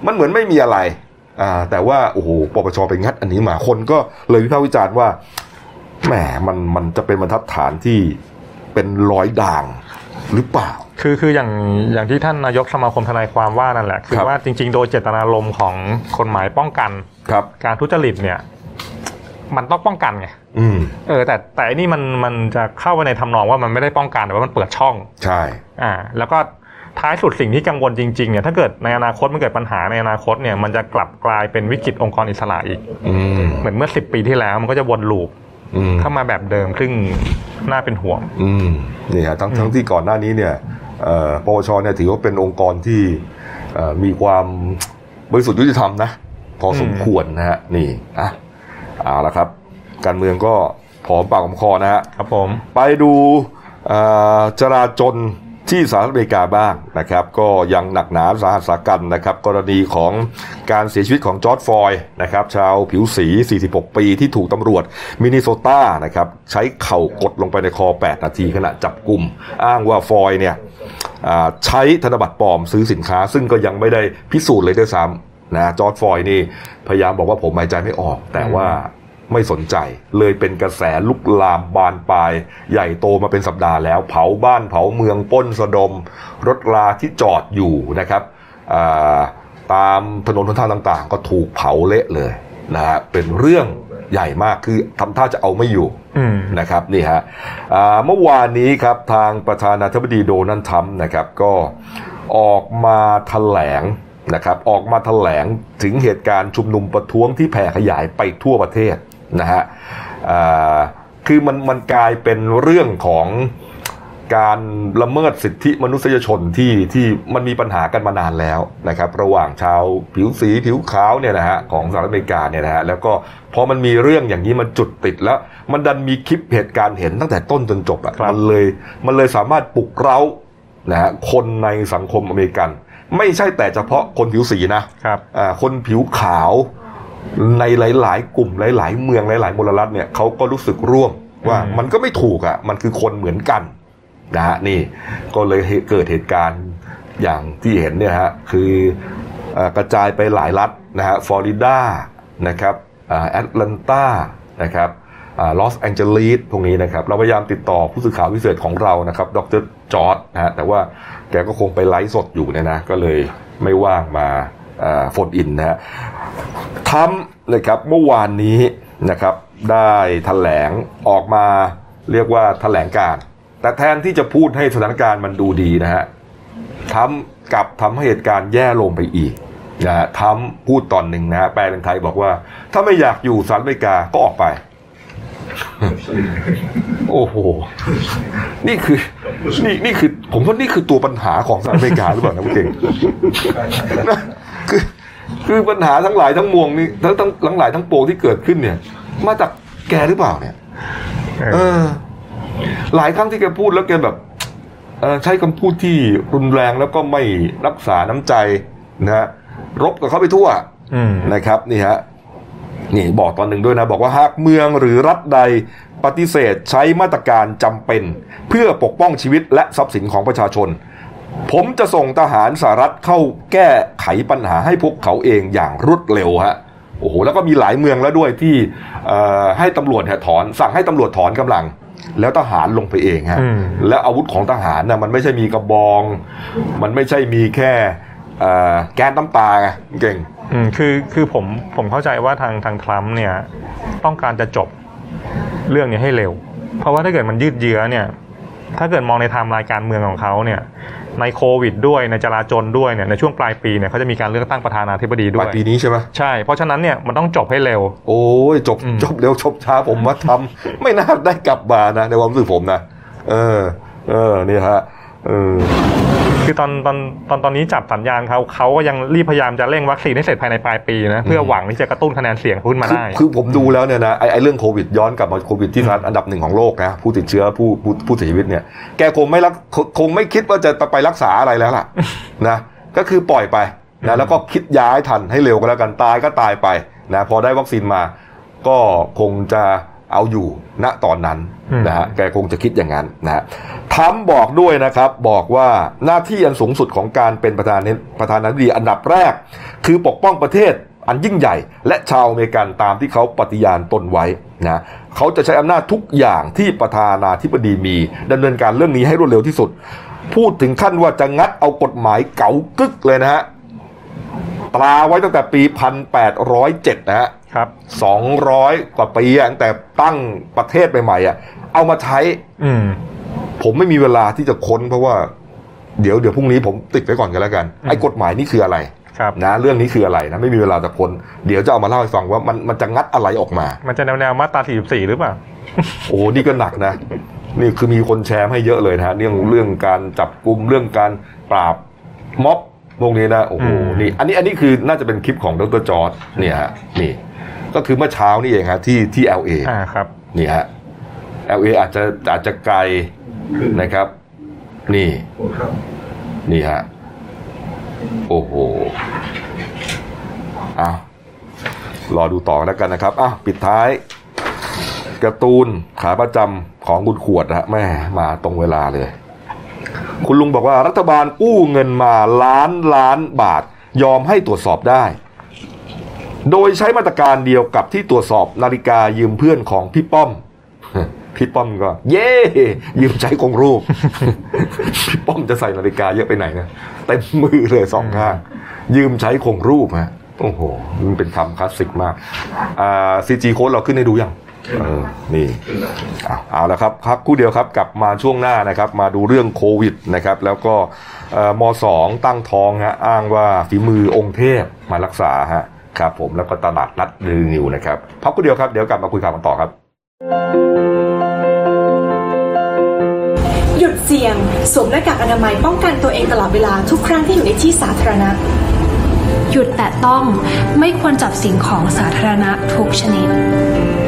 มันเหมือนไม่มีอะไรอ่าแต่ว่าโอ้โหปปชไปงัดอันนี้มาคนก็เลยวิพากษ์วิจารณ์ว่าแหมมันมันจะเป็นบรรทัดฐานที่เป็นร้อยด่างหรือเปล่า คือคืออย่างอย่างที่ท่านนายกสมาคมทนายความว่านั่นแหละ คือว่าจริง ๆ โดยเจตนารมณ์ของกฎหมายป้องกัน ครับ การทุจริตเนี่ย มันต้องป้องกันไงเออ แต่แต่นี่มันมันจะเข้าไปในทำนองว่ามันไม่ได้ป้องกันแต่ว่ามันเปิดช่อง ใช่ อ่า แล้วก็ท้ายสุดสิ่งที่กังวลจริงๆเนี่ยถ้าเกิดในอนาคตมันเกิดปัญหาในอนาคตเนี่ยมันจะกลับกลายเป็นวิกฤตองค์กรอิสระอีกเหมือนเมื่อสิบปีที่แล้วมันก็จะวนลูปเข้ามาแบบเดิมซึ่งน่าเป็นห่วงอืมนี่ฮะทั้งทั้งที่ก่อนหน้านี้เนี่ยปวชเนี่ยถือว่าเป็นองค์กรที่มีความบริสุทธิ์ยุติธรรมนะพอสมควรนะฮะนี่อะ เอาละครับ การเมืองก็ผอมปากของคอนะฮะครับผมไปดูจราจนที่สหรัฐอเมริกาบ้างนะครับ ก็ยังหนักหนาสาหัสสากันนะครับ กรณีของการเสียชีวิตของจอร์ดฟอยนะครับชาวผิวสี 46 ปีที่ถูกตำรวจมินนิโซตานะครับใช้เข่ากดลงไปในคอ 8 นาทีขณะจับกลุ่ม อ้างว่าฟอยเนี่ยใช้ธนบัตรปลอมซื้อสินค้า ซึ่งก็ยังไม่ได้พิสูจน์เลยด้วยซ้ำ นะจอร์ดฟอยนี่พยายามบอกว่าผมหายใจไม่ออก แต่ว่าไม่สนใจเลยเป็นกระแสลุกลามบานปลาย ใหญ่โตมาเป็นสัปดาห์แล้ว เผาบ้านเผาเมืองป้นสะดม รถราที่จอดอยู่นะครับตามถนนทางต่างๆ ก็ถูกเผาเละเลยนะฮะเป็นเรื่องใหญ่มากคือทำท่าจะเอาไม่อยู่นะครับนี่ฮะเมื่อวานนี้ครับทางประธานาธิบดีโดนัลด์ทรัมป์นะครับก็ออกมาแถลง นะครับออกมาแถลงถึงเหตุการณ์ชุมนุมประท้วงที่แผ่ขยายไปทั่วประเทศนะฮะคือมันมันกลายเป็นเรื่องของการละเมิดสิทธิมนุษยชนที่ที่มันมีปัญหากันมานานแล้วนะครับ ระหว่างชาวผิวสีผิวขาวเนี่ยนะฮะของสหรัฐอเมริกาเนี่ยนะฮะแล้วก็พอมันมีเรื่องอย่างนี้มันจุดติดแล้ว มันดันมีคลิปเหตุการณ์เห็นตั้งแต่ต้นจนจบอะมันเลยมันเลยสามารถปลุกเร้านะฮะคนในสังคมอเมริกัน ไม่ใช่แต่เฉพาะคนผิวสีนะครับอ่าคนผิวขาวในหลาย ๆ กลุ่มหลาย ๆ เมืองหลาย ๆ มลรัฐเนี่ยเขาก็รู้สึกร่วมว่ามันก็ไม่ถูกอะมันคือคนเหมือนกันนะฮะนี่ก็เลยเกิดเหตุการณ์อย่างที่เห็นเนี่ยฮะคือกระจายไปหลายรัฐนะฮะฟลอริดานะครับแอตแลนตานะครับ ลอสแองเจลิสพวกนี้นะครับ เราพยายามติดต่อผู้สื่อข่าวพิเศษของเรานะครับ ดรจอร์ดนะฮะแต่ว่าแกก็คงไปไลฟ์สดอยู่เนี่ยนะ ก็เลยไม่ว่างมาโฟนอินนะฮะทำนะครับเมื่อวานนี้นะครับ ได้ถแถลงออกมาเรียกว่าถแถลงการ แต่แทนที่จะพูดให้สถานการณ์มันดูดีนะฮะทำกับทำให้เหตุการณ์แย่ลงไปอีกนะฮะทำพูดตอนหนึ่งนะฮะแปลเป็นไทยบอกว่า ถ้าไม่อยากอยู่สหรัฐอเมริกาก็ออกไป โอ้โห นี่คือ นี่นี่คือ ผมว่านี่คือตัวปัญหาของสหรัฐอเมริกาหรือเปล่านะคุณเก่งคือคือปัญหาทั้งหลายทั้งมวงนี่ทั้งทั้งหลังหลายทั้งปวงที่เกิดขึ้นเนี่ย มาจากแกหรือเปล่าเนี่ย เออ หลายครั้งที่แกพูดแล้วแกแบบใช้คำพูดที่รุนแรงแล้วก็ไม่รักษาน้ำใจนะฮะรบกับเขาไปทั่วนะครับนี่ฮะ นี่บอกตอนหนึ่งด้วยนะ บอกว่าหากเมืองหรือรัฐใดปฏิเสธใช้มาตรการจำเป็น เพื่อปกป้องชีวิตและทรัพย์สินของประชาชน ผมจะส่งทหารสหรัฐเข้าแก้ไขปัญหาให้พวกเขาเองอย่างรวดเร็วฮะโอ้โหแล้วก็มีหลายเมืองแล้วด้วยที่ให้ตำรวจถอน สั่งให้ตำรวจถอนกำลัง แล้วทหารลงไปเองฮะแล้วอาวุธของทหารน่ะมันไม่ใช่มีกระบอง มันไม่ใช่มีแค่แก๊สน้ำตาไงเก่ง อืมคือคือผมผมเข้าใจว่าทางทางทรัมป์เนี่ยต้องการจะจบเรื่องนี้ให้เร็ว เพราะว่าถ้าเกิดมันยืดเยื้อเนี่ย ถ้าเกิดมองในไทม์ไลน์การเมืองของเขาเนี่ย ในโควิดด้วยในจลาจลด้วยเนี่ยในช่วงปลายปีเนี่ยเขาจะมีการเลือกตั้งประธานาธิบดีด้วยปลายปีนี้ใช่ไหมใช่ เพราะฉะนั้นเนี่ยมันต้องจบให้เร็ว โอ้ยจบจบเร็วจบช้าผมมาทำ ไม่น่าได้กลับมานะในความรู้สึกผมนะเออเออนี่ฮะ เออคือตอนตอนตอนตอนนี้จับสัญญาณเขาเขาก็ยังรีบพยายามจะเร่งวัคซีนให้เสร็จภายในปลายปีนะเพื่อหวังที่จะกระตุ้นคะแนนเสียงขึ้นมาได้ คือผมดูแล้วเนี่ยนะไอ้ไอ้เรื่องโควิดย้อนกลับมาโควิดที่อันดับหนึ่งของโลกนะผู้ติดเชื้อผู้ผู้ผู้เสียชีวิตเนี่ยแกคงไม่รักคงไม่คิดว่าจะไปรักษาอะไรแล้วล่ะนะก็คือปล่อยไปนะแล้วก็คิดย้ายทันให้เร็วก็แล้วกันตายก็ตายไปนะพอได้วัคซีนมาก็คงจะ เอาอยู่ณตอนนั้นนะฮะแกคงจะคิดอย่างนั้นนะฮะทัมบอกด้วยนะครับบอกว่าหน้าที่อันสูงสุดของการเป็นประธานประธานาธิบดีอันดับแรก คือปกป้องประเทศอันยิ่งใหญ่ และชาวอเมริกันตามที่เขาปฏิญาณตนไว้นะเขาจะใช้อำนาจทุกอย่างที่ประธานาธิบดีมีดำเนินการเรื่องนี้ให้รวดเร็วที่สุด พูดถึงขั้นว่าจะงัดเอากฎหมายเก๋ากึกเลยนะฮะ ตราไว้ตั้งแต่ปี 1807 นะฮะครับ200 กว่าปีตั้งแต่ตั้งประเทศใหม่ๆอะเอามาใช้ อืม ผมไม่มีเวลาที่จะค้นเพราะว่า เดี๋ยวเดี๋ยวพรุ่งนี้ผมติดไว้ก่อนกันแล้วกัน ไอ้กฎหมายนี่คืออะไรครับนะเรื่องนี้คืออะไรนะไม่มีเวลาจะค้นเดี๋ยวจะเอามาเล่าให้ฟังว่ามันมันจะงัดอะไรออกมา มันจะแนวแนวมาตรา44 หรือเปล่า โอ้นี่ก็หนักนะ นี่คือมีคนแชร์ให้เยอะเลยนะฮะเรื่องเรื่องการจับกลุ่มเรื่องการปราบม็อบ พวกนี้นะโอ้โหนี่อันนี้อันนี้คือน่าจะเป็นคลิปของดรจอร์ดเนี่ยฮะนี่ ก็คือเมื่อเช้านี่เองฮะที่ที่เอลเออ่าครับนี่ฮะเอลเออาจจะอาจจะไกลนะครับ นี่นี่ฮะโอ้โหอะรอดูต่อแล้วกันนะครับอะปิดท้ายการ์ตูนขาประจำของคุณขวดนะแม่มาตรงเวลาเลย คุณลุงบอกว่ารัฐบาลกู้เงินมาล้านล้านบาท ยอมให้ตรวจสอบได้ โดยใช้มาตรการเดียวกับที่ตรวจสอบนาฬิกายืมเพื่อนของพี่ป้อมพี่ป้อมก็ เย่ยืมใช้คงรูป พี่ป้อมจะใส่นาฬิกาเยอะไปไหนนะเต็มมือเลยสองข้างยืมใช้คงรูปฮะโอ้โหมันเป็นคำคลาสสิกมากอ่าซีจีโค้ดเราขึ้นให้ดูยัง เออนี่เอาแล้วครับพักคู่เดียวครับกลับมาช่วงหน้านะครับ มาดูเรื่องโควิดนะครับ แล้วก็มสองตั้งท้องฮะอ้างว่าฝีมือองค์เทพมารักษาฮะครับผมแล้วก็ตลาดนัดรีนิวนะครับพักคู่เดียวครับเดี๋ยวกลับมาคุยข่าวกันต่อครับ หยุดเสี่ยงสวมหน้ากากอนามัยป้องกันตัวเองตลอดเวลาทุกครั้งที่อยู่ในที่สาธารณะหยุดแตะต้องไม่ควรจับสิ่งของสาธารณะทุกชนิด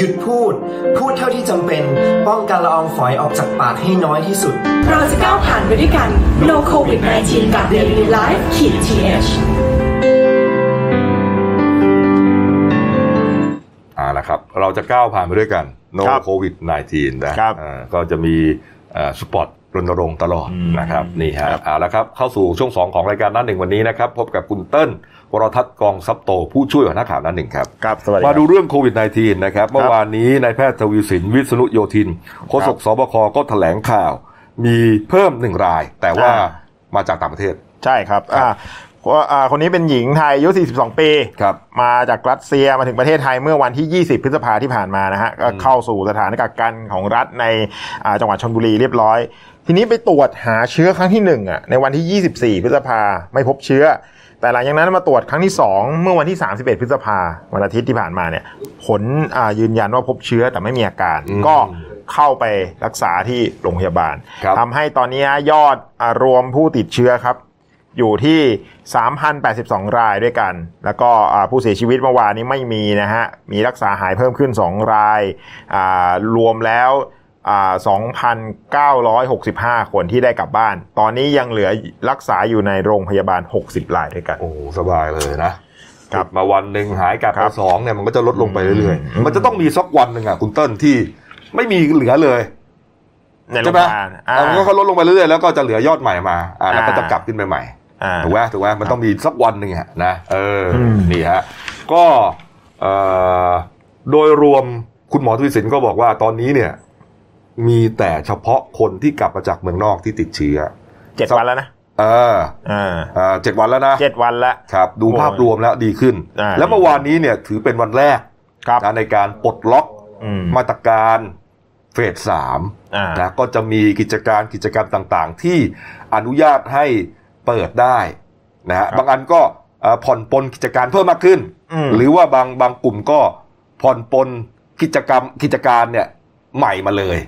หยุดพูด พูดเท่าที่จำเป็น ป้องกันละอองฝอยออกจากปากให้น้อยที่สุด เราจะก้าวผ่านไปด้วยกัน No COVID 19กับ Daily Life ขีด th อ่าละครับ เราจะก้าวผ่านไปด้วยกัน No COVID 19นะครับก็จะมีสปอตรณรงค์ตลอดนะครับนี่ฮะเอาละครับเข้าสู่ช่วงสองของรายการนั่นหนึ่งวันนี้นะครับ พบกับคุณเติ้ล วรทัศน์กองซับโต ผู้ช่วยหัวหน้าข่าวนั่นหนึ่งครับครับสวัสดีมาดูเรื่องโควิด -19 นะครับเมื่อวานนี้นายแพทย์ทวีสินวิษณุโยธินโฆษกสบคก็แถลงข่าว มีเพิ่มหนึ่งราย แต่ว่ามาจากต่างประเทศ ใช่ครับอ่าคนนี้เป็นหญิงไทยอายุ 42 ปีครับมาจากรัสเซียมาถึงประเทศไทยเมื่อวันที่ 20 พฤษภาที่ผ่านมานะฮะก็เข้าสู่สถานกักกันของรัฐในจังหวัดชนบุรีเรียบร้อย ทีนี้ไปตรวจหาเชื้อครั้งที่1อะในวันที่ 24 พฤษภาไม่พบเชื้อ แต่หลังจากนั้นมาตรวจครั้งที่ 2 เมื่อวันที่ 31 พฤษภาวันอาทิตย์ที่ผ่านมาเนี่ยผลยืนยันว่าพบเชื้อแต่ไม่มีอาการ ก็เข้าไปรักษาที่โรงพยาบาลทำให้ตอนนี้ยอดรวมผู้ติดเชื้อครับ อยู่ที่ 3,082 รายด้วยกัน แล้วก็ผู้เสียชีวิตเมื่อวานนี้ไม่มีนะฮะ มีรักษาหายเพิ่มขึ้น 2 รายรวมแล้ว 2,965 คนที่ได้กลับบ้าน ตอนนี้ยังเหลือรักษาอยู่ในโรงพยาบาล 60รายด้วยกัน โอ้สบายเลยนะกลับมาวันหนึ่งหายกลับมาสองเนี่ยมันก็จะลดลงไปเรื่อยๆ มันจะต้องมีสักวันหนึ่งอะคุณเติ้ลที่ไม่มีเหลือเลยใช่ไหมมันก็ลดลงไปเรื่อยๆแล้วก็จะเหลือยอดใหม่มาอ่าแล้วก็จะกลับขึ้นไปใหม่ถูกไหมถูกไหมมันต้องมีสักวันหนึ่งอะนะเออนี่ฮะก็โดยรวมคุณหมอทวีสินก็บอกว่าตอนนี้เนี่ย มีแต่เฉพาะคนที่กลับมาจากเมืองนอกที่ติดเชื้อเจ็ดวันแล้วนะเออเจ็ดวันแล้วนะเจ็ดวันแล้วครับ ดูภาพรวมแล้วดีขึ้น แล้วเมื่อวานนี้เนี่ยถือเป็นวันแรกนะในการปลดล็อกมาตรการเฟสสามนะก็จะมีกิจการกิจกรรมต่างๆ ที่อนุญาตให้เปิดได้นะฮะบางอันก็ผ่อนปลนกิจการเพิ่มมากขึ้น หรือว่าบางบางกลุ่มก็ผ่อนปลนกิจกรรมกิจการเนี่ยใหม่มาเลย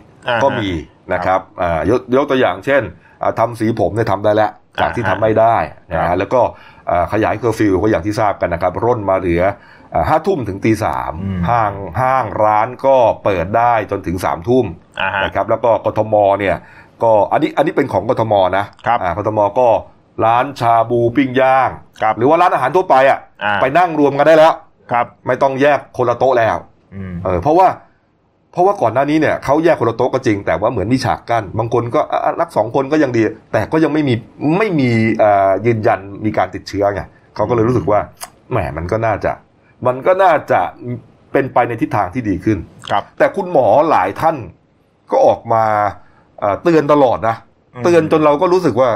ก็มีนะครับยกยกตัวอย่างเช่นทำสีผมเนี่ยทำได้แล้วจากที่ทำไม่ได้นะฮะแล้วก็ขยายเคอร์ฟิวก็อย่างที่ทราบกันนะครับ ร่นมาเหลือห้าทุ่มถึงตีสามห้างห้างร้านก็เปิดได้จนถึงสามทุ่มนะครับแล้วก็กทมเนี่ยก็อันนี้อันนี้เป็นของกทมนะครับกทมก็ร้านชาบูปิ้งย่างหรือว่าร้านอาหารทั่วไปอะไปนั่งรวมกันได้แล้วครับ ไม่ต้องแยกคนละโต๊ะแล้วเออเพราะว่า เพราะว่าก่อนหน้านี้เนี่ยเขาแยกคนละโต๊ะก็จริง แต่ว่าเหมือนมีฉากกัน้นบางคนก็รักสองคนก็ยังดี แต่ก็ยังไม่มีไม่มียืนยันมีการติดเชื้อไงเขาก็เลยรู้สึกว่าแหมมันก็น่าจะ มันก็น่าจะเป็นไปในทิศทางที่ดีขึ้นครับ แต่คุณหมอหลายท่านก็ออกมาเตือนตลอดนะเตือนจนเราก็รู้สึกว่า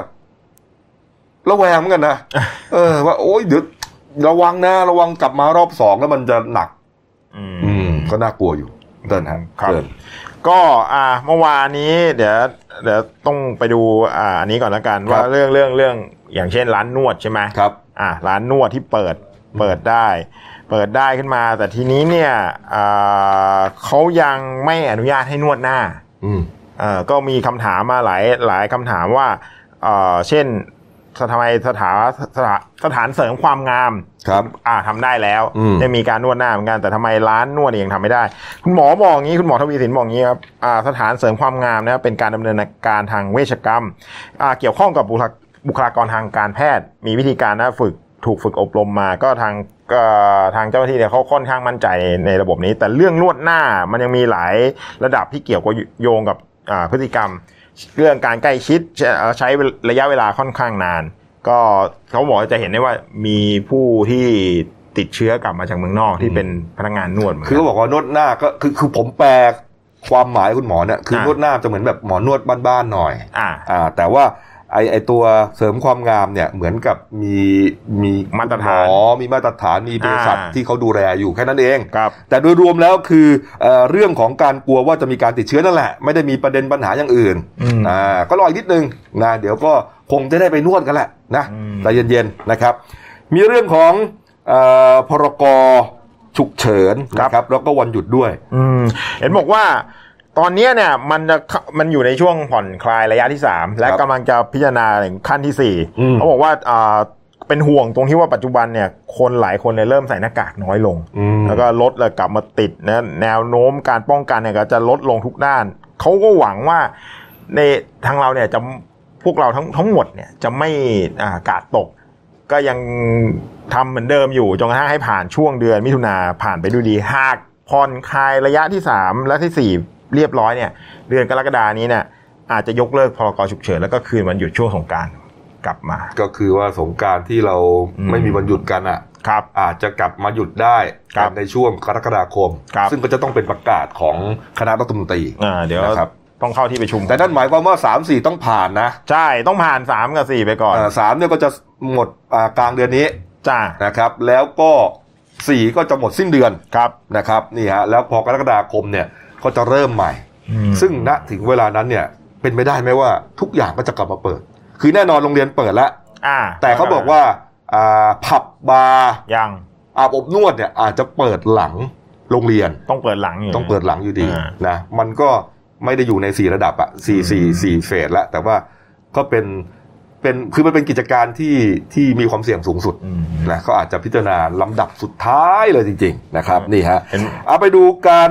ระแวงเหมือนกันนะเออ ว่าโอ้ยเดี๋ยวระวังนะ ระวังกลับมารอบสองแล้วมันจะหนัก อืมก็น่ากลัวอยู่ เดินครับก็อ่าเมื่อวานนี้ เดี๋ยวเดี๋ยวต้องไปดูอ่าอันนี้ก่อนละกันว่าเรื่องเรื่องเรื่องอย่างเช่นร้านนวดใช่ไหมครับอ่าร้านนวดที่เปิดเปิดได้ เปิดได้ขึ้นมา แต่ทีนี้เนี่ยอ่าเขายังไม่อนุญาตให้นวดหน้า อืมอ่าก็มีคำถามมาหลายหลายคำถามว่าอ่าเช่น ทำไมสถานสถานสถานเสริมความงามครับ อ่าทำได้แล้วได้มีการนวดหน้าเหมือนกันแต่ทำไมร้านนวดยังทำไม่ได้ คุณหมอบอกงี้คุณหมอทวีสินบอกงี้ครับอ่าสถานเสริมความงามนะเป็นการดำเนินการทางเวชกรรมอ่าเกี่ยวข้องกับบุคลากรทางการแพทย์ มีวิธีการนะฝึกถูกฝึกอบรมมาก็ทางทางเจ้าหน้าที่เนี่ยเขาค่อนข้างมั่นใจในระบบนี้ แต่เรื่องนวดหน้ามันยังมีหลายระดับที่เกี่ยวกับโยงกับพฤติกรรม เรื่องการใกล้ชิดใช้ระยะเวลาค่อนข้างนาน ก็เขาบอกจะเห็นได้ว่ามีผู้ที่ติดเชื้อกลับมาจากเมืองนอกที่เป็นพนักงานนวดคือเขาบอกว่านวดหน้าก็คือคือผมแปลความหมายคุณหมอเนี่ยคือนวดหน้าจะเหมือนแบบหมอนวดบ้านๆหน่อย อ่าอ่าแต่ว่า ไอไอตัวเสริมความงามเนี่ยเหมือนกับมีมีมาตรฐานหมอมีมาตรฐานมีบริษัทที่เขาดูแลอยู่แค่นั้นเองครับแต่โดยรวมแล้วคือเอ่อเรื่องของการกลัวว่าจะมีการติดเชื้อนั่นแหละ ไม่ได้มีประเด็นปัญหาอย่างอื่นอ่าก็รออีกนิดนึงนะเดี๋ยวก็คงจะได้ไปนวดกันแหละนะแต่เย็นๆนะครับ มีเรื่องของพรกฉุกเฉินนะครับ แล้วก็วันหยุดด้วยเห็นบอกว่า ตอนนี้เนี่ยมันจะมันอยู่ในช่วงผ่อนคลายระยะที่สามและกำลังจะพิจารณาถึงขั้นที่สี่เขาบอกว่าเป็นห่วงตรงที่ว่าปัจจุบันเนี่ยคนหลายคนเนี่ยเริ่มใส่หน้ากากน้อยลง แล้วก็ลดแล้วกลับมาติดนะแนวโน้มการป้องกันเนี่ยก็จะลดลงทุกด้าน เขาก็หวังว่าในทางเราเนี่ยจะพวกเราทั้งทั้งหมดเนี่ยจะไม่กาดตก ก็ยังทำเหมือนเดิมอยู่จนกระทั่งให้ผ่านช่วงเดือนมิถุนาผ่านไปดูดีหากผ่อนคลายระยะที่สามและที่สี่ เรียบร้อยเนี่ยเดือนกรกฎานี้เนี่ยอาจจะยกเลิกพรกฉุกเฉินแล้วก็คืนวันหยุดช่วงสงการกลับมา ก็คือว่าสงการที่เราไม่มีวันหยุดกันอะครับอาจจะกลับมาหยุดได้ในช่วงกรกฎาคม ซึ่งก็จะต้องเป็นประกาศของคณะรัฐมนตรีอ่าเดี๋ยวนะครับต้องเข้าที่ประชุม แต่นั่นหมายความว่าสามสี่ต้องผ่านนะ ใช่ต้องผ่านสามกับสี่ไปก่อนสามเนี่ยก็จะหมดกลางเดือนนี้จ้านะครับ แล้วก็สี่ก็จะหมดสิ้นเดือนครับนะครับนี่ฮะแล้วพอกรกฎาคมเนี่ย ก็จะเริ่มใหม่ ซึ่งณถึงเวลานั้นเนี่ยเป็นไปได้ไหมว่าทุกอย่างก็จะกลับมาเปิด คือแน่นอนโรงเรียนเปิดแล้วแต่เขาบอกว่าผับบาร์ยังอาบอบนวดเนี่ยอาจจะเปิดหลังโรงเรียนต้องเปิดหลังอยู่ต้องเปิดหลังอยู่ดีนะมันก็ไม่ได้อยู่ในสี่ระดับอะสี่สี่สี่เฟสแล้วแต่ว่าก็เป็นเป็นคือมันเป็นกิจการที่ที่มีความเสี่ยงสูงสุดนะก็อาจจะพิจารณาลำดับสุดท้ายเลยจริง ๆ นะครับ นี่ฮะเอาไปดูการ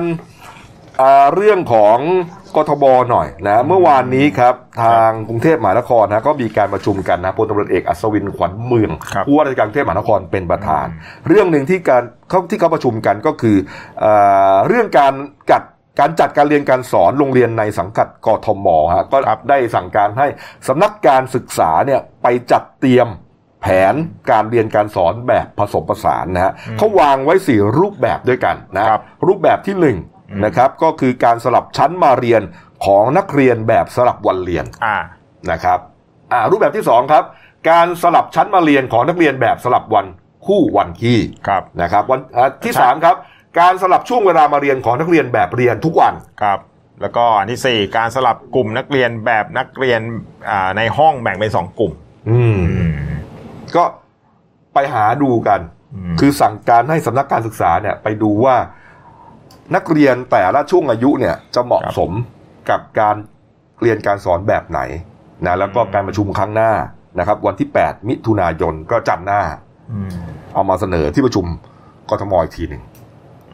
เรื่องของกทบหน่อยนะเมื่อวานนี้ครับทางกรุงเทพมหานครนะก็มีการประชุมกันนะพลตำรวจเอกอัศวินขวัญเมืองผู้ว่าราชการกรุงเทพมหานครเป็นประธาน เรื่องหนึ่งที่การเขาที่เขาประชุมกันก็คือเรื่องการจัดการจัดการเรียนการสอนโรงเรียนในสังกัดกทมฮะก็ได้สั่งการให้สำนักการศึกษาเนี่ยไปจัดเตรียมแผนการเรียนการสอนแบบผสมผสานนะฮะเขาวางไว้สี่รูปแบบด้วยกันนะครับรูปแบบที่ห นึ่งนะครับ ก็คือการสลับชั้นมาเรียนของนักเรียนแบบสลับวันเรียนนะครับอ่ารูปแบบที่สองครับการสลับชั้นมาเรียนของนักเรียนแบบสลับวันคู่วันขี้นะครับ วันที่สามครับการสลับช่วงเวลามาเรียนของนักเรียนแบบเรียนทุกวันครับ แล้วก็อันที่สี่การสลับกลุ่มนักเรียนแบบนักเรียนอ่าในห้องแบ่งเป็นสองกลุ่ม อืมก็ไปหาดูกัน คือสั่งการให้สำนักการศึกษาเนี่ย ไปดูว่า นักเรียนแต่ละช่วงอายุเนี่ยจะเหมาะสมกับการเรียนการสอนแบบไหนนะแล้วก็การประชุมครั้งหน้านะครับ วันที่ 8 มิถุนายนก็จัดหน้าเอามาเสนอที่ประชุมกทมอีกทีหนึ่ง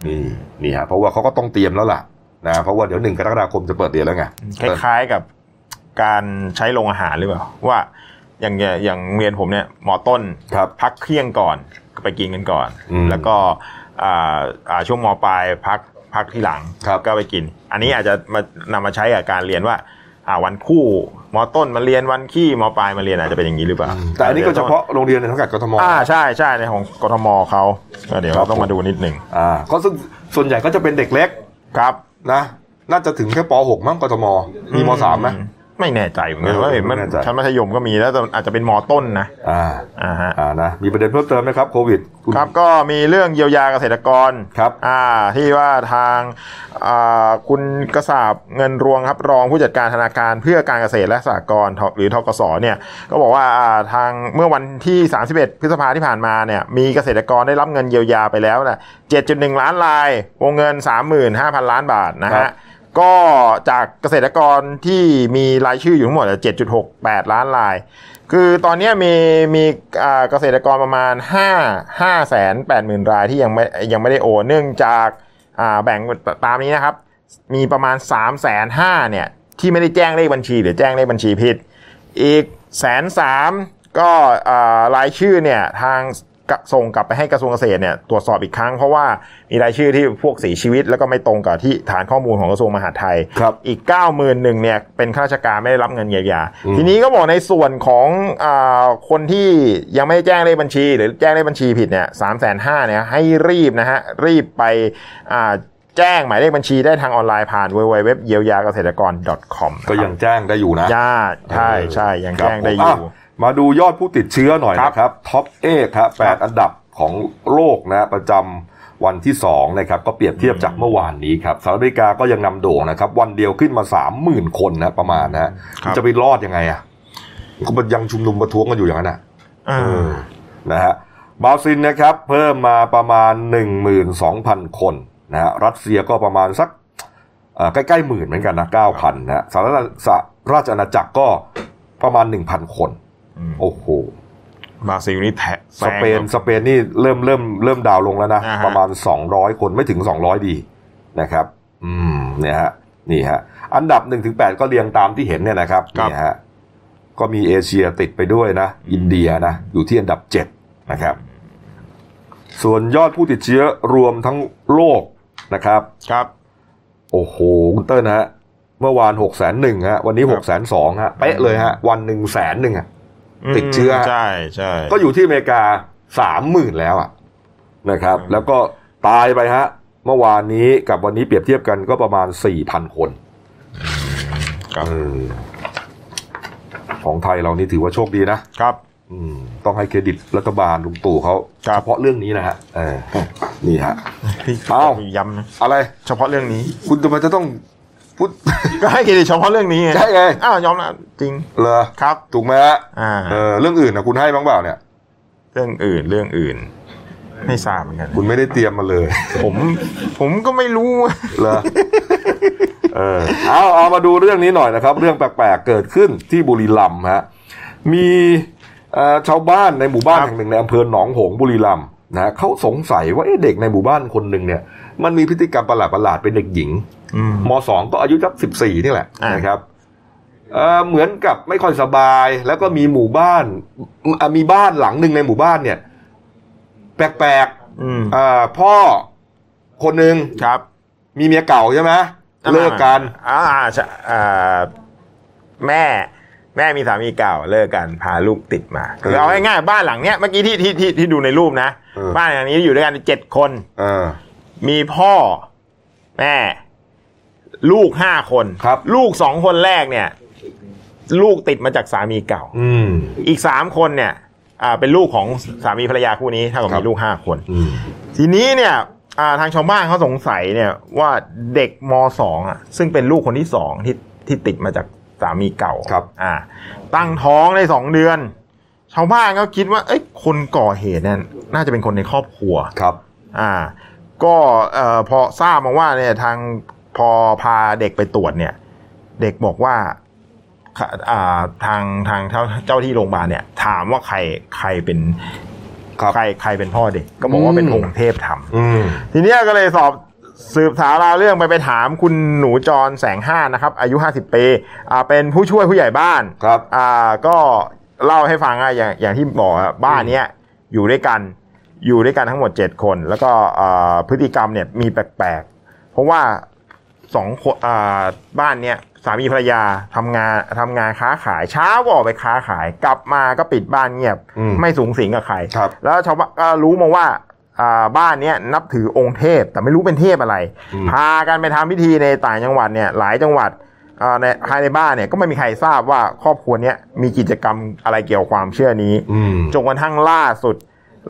นี่นี่ฮะเพราะว่าเขาก็ต้องเตรียมแล้วล่ะนะเพราะว่าเดี๋ยวหนึ่งกรกฎาคมจะเปิดเรียนแล้วไงคล้ายๆกับการใช้โรงอาหารหรือเปล่าว่าอย่างอย่างเรียนผมเนี่ยหมอต้นพักเที่ยงก่อนก็ไปกินกันก่อน แล้วก็อ่าอ่าช่วงมปลายพัก พักที่หลังก็ไปกิน อันนี้อาจจะมานำมาใช้กับการเรียนว่าอ่าวันคู่มอต้นมาเรียนวันขี้มปลายมาเรียนอาจจะเป็นอย่างนี้หรือเปล่าแต่อันนี้ก็เฉพาะโรงเรียนในสังกัดกทมอ่าใช่ใช่ในของกทมเขาก็เดี๋ยวเราต้องมาดูนิดหนึ่งอ่าก็ซึ่งส่วนใหญ่ก็จะเป็นเด็กเล็กครับนะ น่าจะถึงแค่ป .6 มั้งกทมมีม .3 ไหม ไม่แน่ใจเหมือนกันเออว่าเห็นมันไม่แน่ใจชั้นมัธยมก็มีแล้วแต่อาจจะเป็นมอต้นนะ อ่า อ่าฮะ อ่านะ มีประเด็นเพิ่มเติมไหมครับโควิดณครับ ก็มีเรื่องเยียวยาเกษตรกร ครับ อ่า ที่ว่าทาง อ่า คุณกษาบเงินรวงครับ รองผู้จัดการธนาคารเพื่อการเกษตรและสหกรณ์หรือทกสเนี่ย ก็บอกว่า อ่า ทางเมื่อวันที่ 31 พฤษภาที่ผ่านมาเนี่ย มีเกษตรกรได้รับเงินเยียวยาไปแล้วนะ7.1 ล้านราย วงเงิน 35,000 ล้านบาทนะครัฮะบ ก็จากเกษตรกรที่มีรายชื่ออยู่ทั้งหมด 7.68 ล้านราย คือตอนนี้มีมีเกษตรกรประมาณ 5 5แสน8หมื่นรายที่ยังไม่ยังไม่ได้โอนเนื่องจากาแบ่งตามนี้นะครับ มีประมาณ3แสน5เนี่ยที่ไม่ได้แจ้งเลขบัญชี หรือแจ้งเลขบัญชีผิด อีกแสนสามก็รายชื่อเนี่ยทาง ส่งกลับไปให้กระทรวงเกษตรเนี่ยตรวจสอบอีกครั้งเพราะว่ามีรายชื่อที่พวกเสียชีวิต แล้วก็ไม่ตรงกับที่ฐานข้อมูลของกระทรวงมหาดไทยครับอีก 9 0 0 0 0หนึ่งเนี่ยเป็นข้าราชการไม่ได้รับเงินเยียวยาอืมทีนี้ก็บอกในส่วนของอาคนที่ยังไม่ได้แจ้งเลขบัญชี หรือแจ้งเลขบัญชีผิดเนี่ยสามแสนห้าเนี่ยให้รีบนะฮะรีบไปอ่าแจ้งหมายเลขบัญชีได้ทางออนไลน์ผ่าน www เยียวยาเกษตรกร .com ก็ยังแจ้งได้อยู่นะย่าใช่ใช่ยังครับแจ้งได้อผมยู่อะ มาดูยอดผู้ติดเชื้อหน่อยนะครับ top eight ครับแปดอันดับของโลกนะประจำวันที่2นะครับก็เปรียบเทียบจากเมื่อวานนี้ครับสหรัฐอเมริกาก็ยังนำโด่งนะครับ วันเดียวขึ้นมา 30,000 คนนะประมาณนะจะไปรอดยังไงอะก็ยังชุมนุมประท้วงกันอยู่อย่างนั้นอะอ่าเออนะฮะบราซิลนะครับ เพิ่มมาประมาณ 12,000 คนนะฮะรัสเซียก็ประมาณสักเอ่อใกล้ๆหมื่นเหมือนกันนะ9,000นะฮะสหรัฐสหราชอาณาจักรก็ประมาณ 1,000 คน โอ้โหบราซิลนี่แทะสเปนสเปนนี่เริ่มเริ่มเริ่มดาวน์ลงแล้วนะอ่าฮะประมาณ 200 คนไม่ถึง 200 ดีนะครับ อืมเนี่ยฮะนี่ฮะอันดับ1ถึง8ก็เรียงตามที่เห็นเนี่ยนะครับนี่ฮะก็มีเอเชียติดไปด้วยนะ อินเดียนะ อยู่ที่อันดับ 7 นะครับ ส่วนยอดผู้ติดเชื้อรวมทั้งโลกนะครับครับ โอ้โหคุณเติ้ลนะฮะเมื่อวาน6กแสนหนึ่งฮะวันนี้6กแสนสองฮะเป๊ะเลยฮะวันหนึ่งแสนหนึ่งอะ ติดเชื้อใช่ใช่ก็อยู่ที่อเมริกาสามหมื่นแล้วอะนะครับ แล้วก็ตายไปฮะ เมื่อวานนี้กับวันนี้เปรียบเทียบกันก็ประมาณสี่พันคนเออของไทยเรานี่ถือว่าโชคดีนะครับ อืม ต้องให้เครดิตรัฐบาลลุงตู่เขาเฉพาะเรื่องนี้นะฮะเออนี่ฮะพี่เอ้าย้ำนะอะไร เฉพาะเรื่องนี้ คุณทำไมจะต้อง พูดก็ให้เครดิตเฉพาะเรื่องนี้ไงใช่ไงอ้าวยอมนะจริงเหรอครับ ถูกไหมฮะอ่าเออเรื่องอื่นนะคุณให้บ้างเปล่าเนี่ย เรื่องอื่นเรื่องอื่น ไม่ทราบเหมือนกัน คุณไม่ได้เตรียมมาเลย ผมผมก็ไม่รู้เหรอเออเอาเอามาดูเรื่องนี้หน่อยนะครับ เรื่องแปลกๆเกิดขึ้นที่บุรีรัมย์ฮะมีเอ่อชาวบ้านในหมู่บ้านแห่งหนึ่งในอำเภอหนองหงส์บุรีรัมย์นะฮะเขาสงสัยว่าเอ๊ะเด็กในหมู่บ้านคนหนึ่งเนี่ย มันมีพฤติกรรมประหลาดๆเป็นเด็กหญิงอืมมสองก็อายุสักสิบสี่นี่แหละอ่านนะครับเอ่อเหมือนกับไม่ค่อยสบายแล้วก็มีหมู่บ้านอะมีบ้านหลังหนึ่งในหมู่บ้านเนี่ย แปลกอืมๆอ่าพ่อคนหนึ่งครับ มีเมียเก่าใช่ไหมเลิกกันอ่าใช่อ่าแม่แม่มีสามีเก่าเลิกกันพาลูกติดมาคือเอาง่ายๆบ้านหลังเนี้ยเมื่อกี้ที่ที่ที่ที่ดูในรูปนะเออบ้านหลังนี้อยู่ด้วยกันเจ็ดคนเออ มีพ่อแม่ลูกห้าคนครับ ลูกสองคนแรกเนี่ย ลูกติดมาจากสามีเก่า อืม อีกสามคนเนี่ย อ่า เป็นลูกของสามีภรรยาคู่นี้เท่ากับครับ มีลูกห้าคน อืม ทีนี้เนี่ย อ่า ทางชาวบ้านเขาสงสัยเนี่ยว่าเด็กมสองอะ ซึ่งเป็นลูกคนที่สองที่ที่ติดมาจากสามีเก่าครับ อ่า ตั้งท้องได้สองเดือน ชาวบ้านก็คิดว่า เอ้ยคนก่อเหตุเนี่ยน่าจะเป็นคนในครอบครัว ครับ อ่า ก็เอ่อพอทราบมาว่าเนี่ยทางพอพาเด็กไปตรวจเนี่ย เด็กบอกว่าค่ะอ่าทางทางเจ้าเจ้าที่โรงพยาบาลเนี่ย ถามว่าใครใครเป็นครับใครใครเป็นพ่อเด็ก ก็บอกว่าเป็นอืมองค์เทพทำอืมทีเนี้ยก็เลยสอบสืบสาวราวเรื่องไปไปถามคุณหนูจรแสงห้านะครับ อายุ50ปีอ่าเป็นผู้ช่วยผู้ใหญ่บ้านครับอ่าก็เล่าให้ฟังอะอย่างอย่างที่บอกอะบ้านเนี้ยอยู่ด้วยกัน อยู่ด้วยกันทั้งหมด 7 คน แล้วก็อ่าพฤติกรรมเนี่ยมีแปลกๆ เพราะว่าสองคนอ่าบ้านเนี้ยสามีภรรยาทำงานทำงานค้าขายเช้าก็ออกไปค้าขาย กลับมาก็ปิดบ้านเงียบอืมไม่สูงสิงกับใครครับแล้วชาวบ้านก็รู้มาว่าอ่าบ้านเนี้ยนับถือองค์เทพแต่ไม่รู้เป็นเทพอะไรอืมพากันไปทำพิธีในต่างจังหวัดเนี่ยหลายจังหวัดอ่าในภายในบ้านเนี่ยก็ไม่มีใครทราบว่าครอบครัวเนี้ยมีกิจกรรมอะไรเกี่ยวกับความเชื่อนี้อืมจนกระทั่งล่าสุด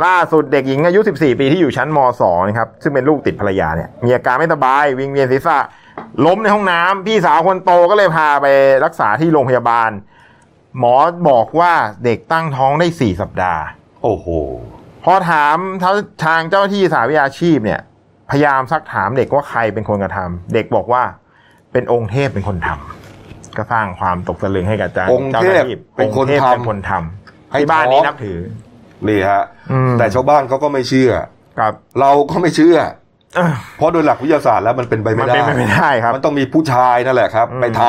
ล่าสุดเด็กหญิงอายุ 14 ปีที่อยู่ชั้นม .2 นะครับซึ่งเป็นลูกติดภรรยาเนี่ยมีอาการไม่สบายวิงเวียนศีรษะล้มในห้องน้ำพี่สาวคนโตก็เลยพาไปรักษาที่โรงพยาบาล หมอบอกว่าเด็กตั้งท้องได้ 4 สัปดาห์ โอ้โห พอถามทางเจ้าหน้าที่สาวิชาชีพเนี่ย พยายามซักถามเด็กว่าใครเป็นคนกระทำเด็กบอกว่าเป็นองค์เทพเป็นคนทำก็สร้างความตกตะลึงให้กับเจ้าองค์เทพจ้าหน้าที่เป็นคนองค์ทพทำเป็นคนทำให้ที่บ้านท้องนี้นับถือ นี่ฮะอืมแต่ชาวบ้านเขาก็ไม่เชื่อครับเราก็ไม่เชื่อเออเพราะโดยหลักวิทยาศาสตร์แล้วมันเป็นไปไม่มันได้เป็นไปไม่ได้ครับ มันต้องมีผู้ชายนั่นแหละครับอืมไปท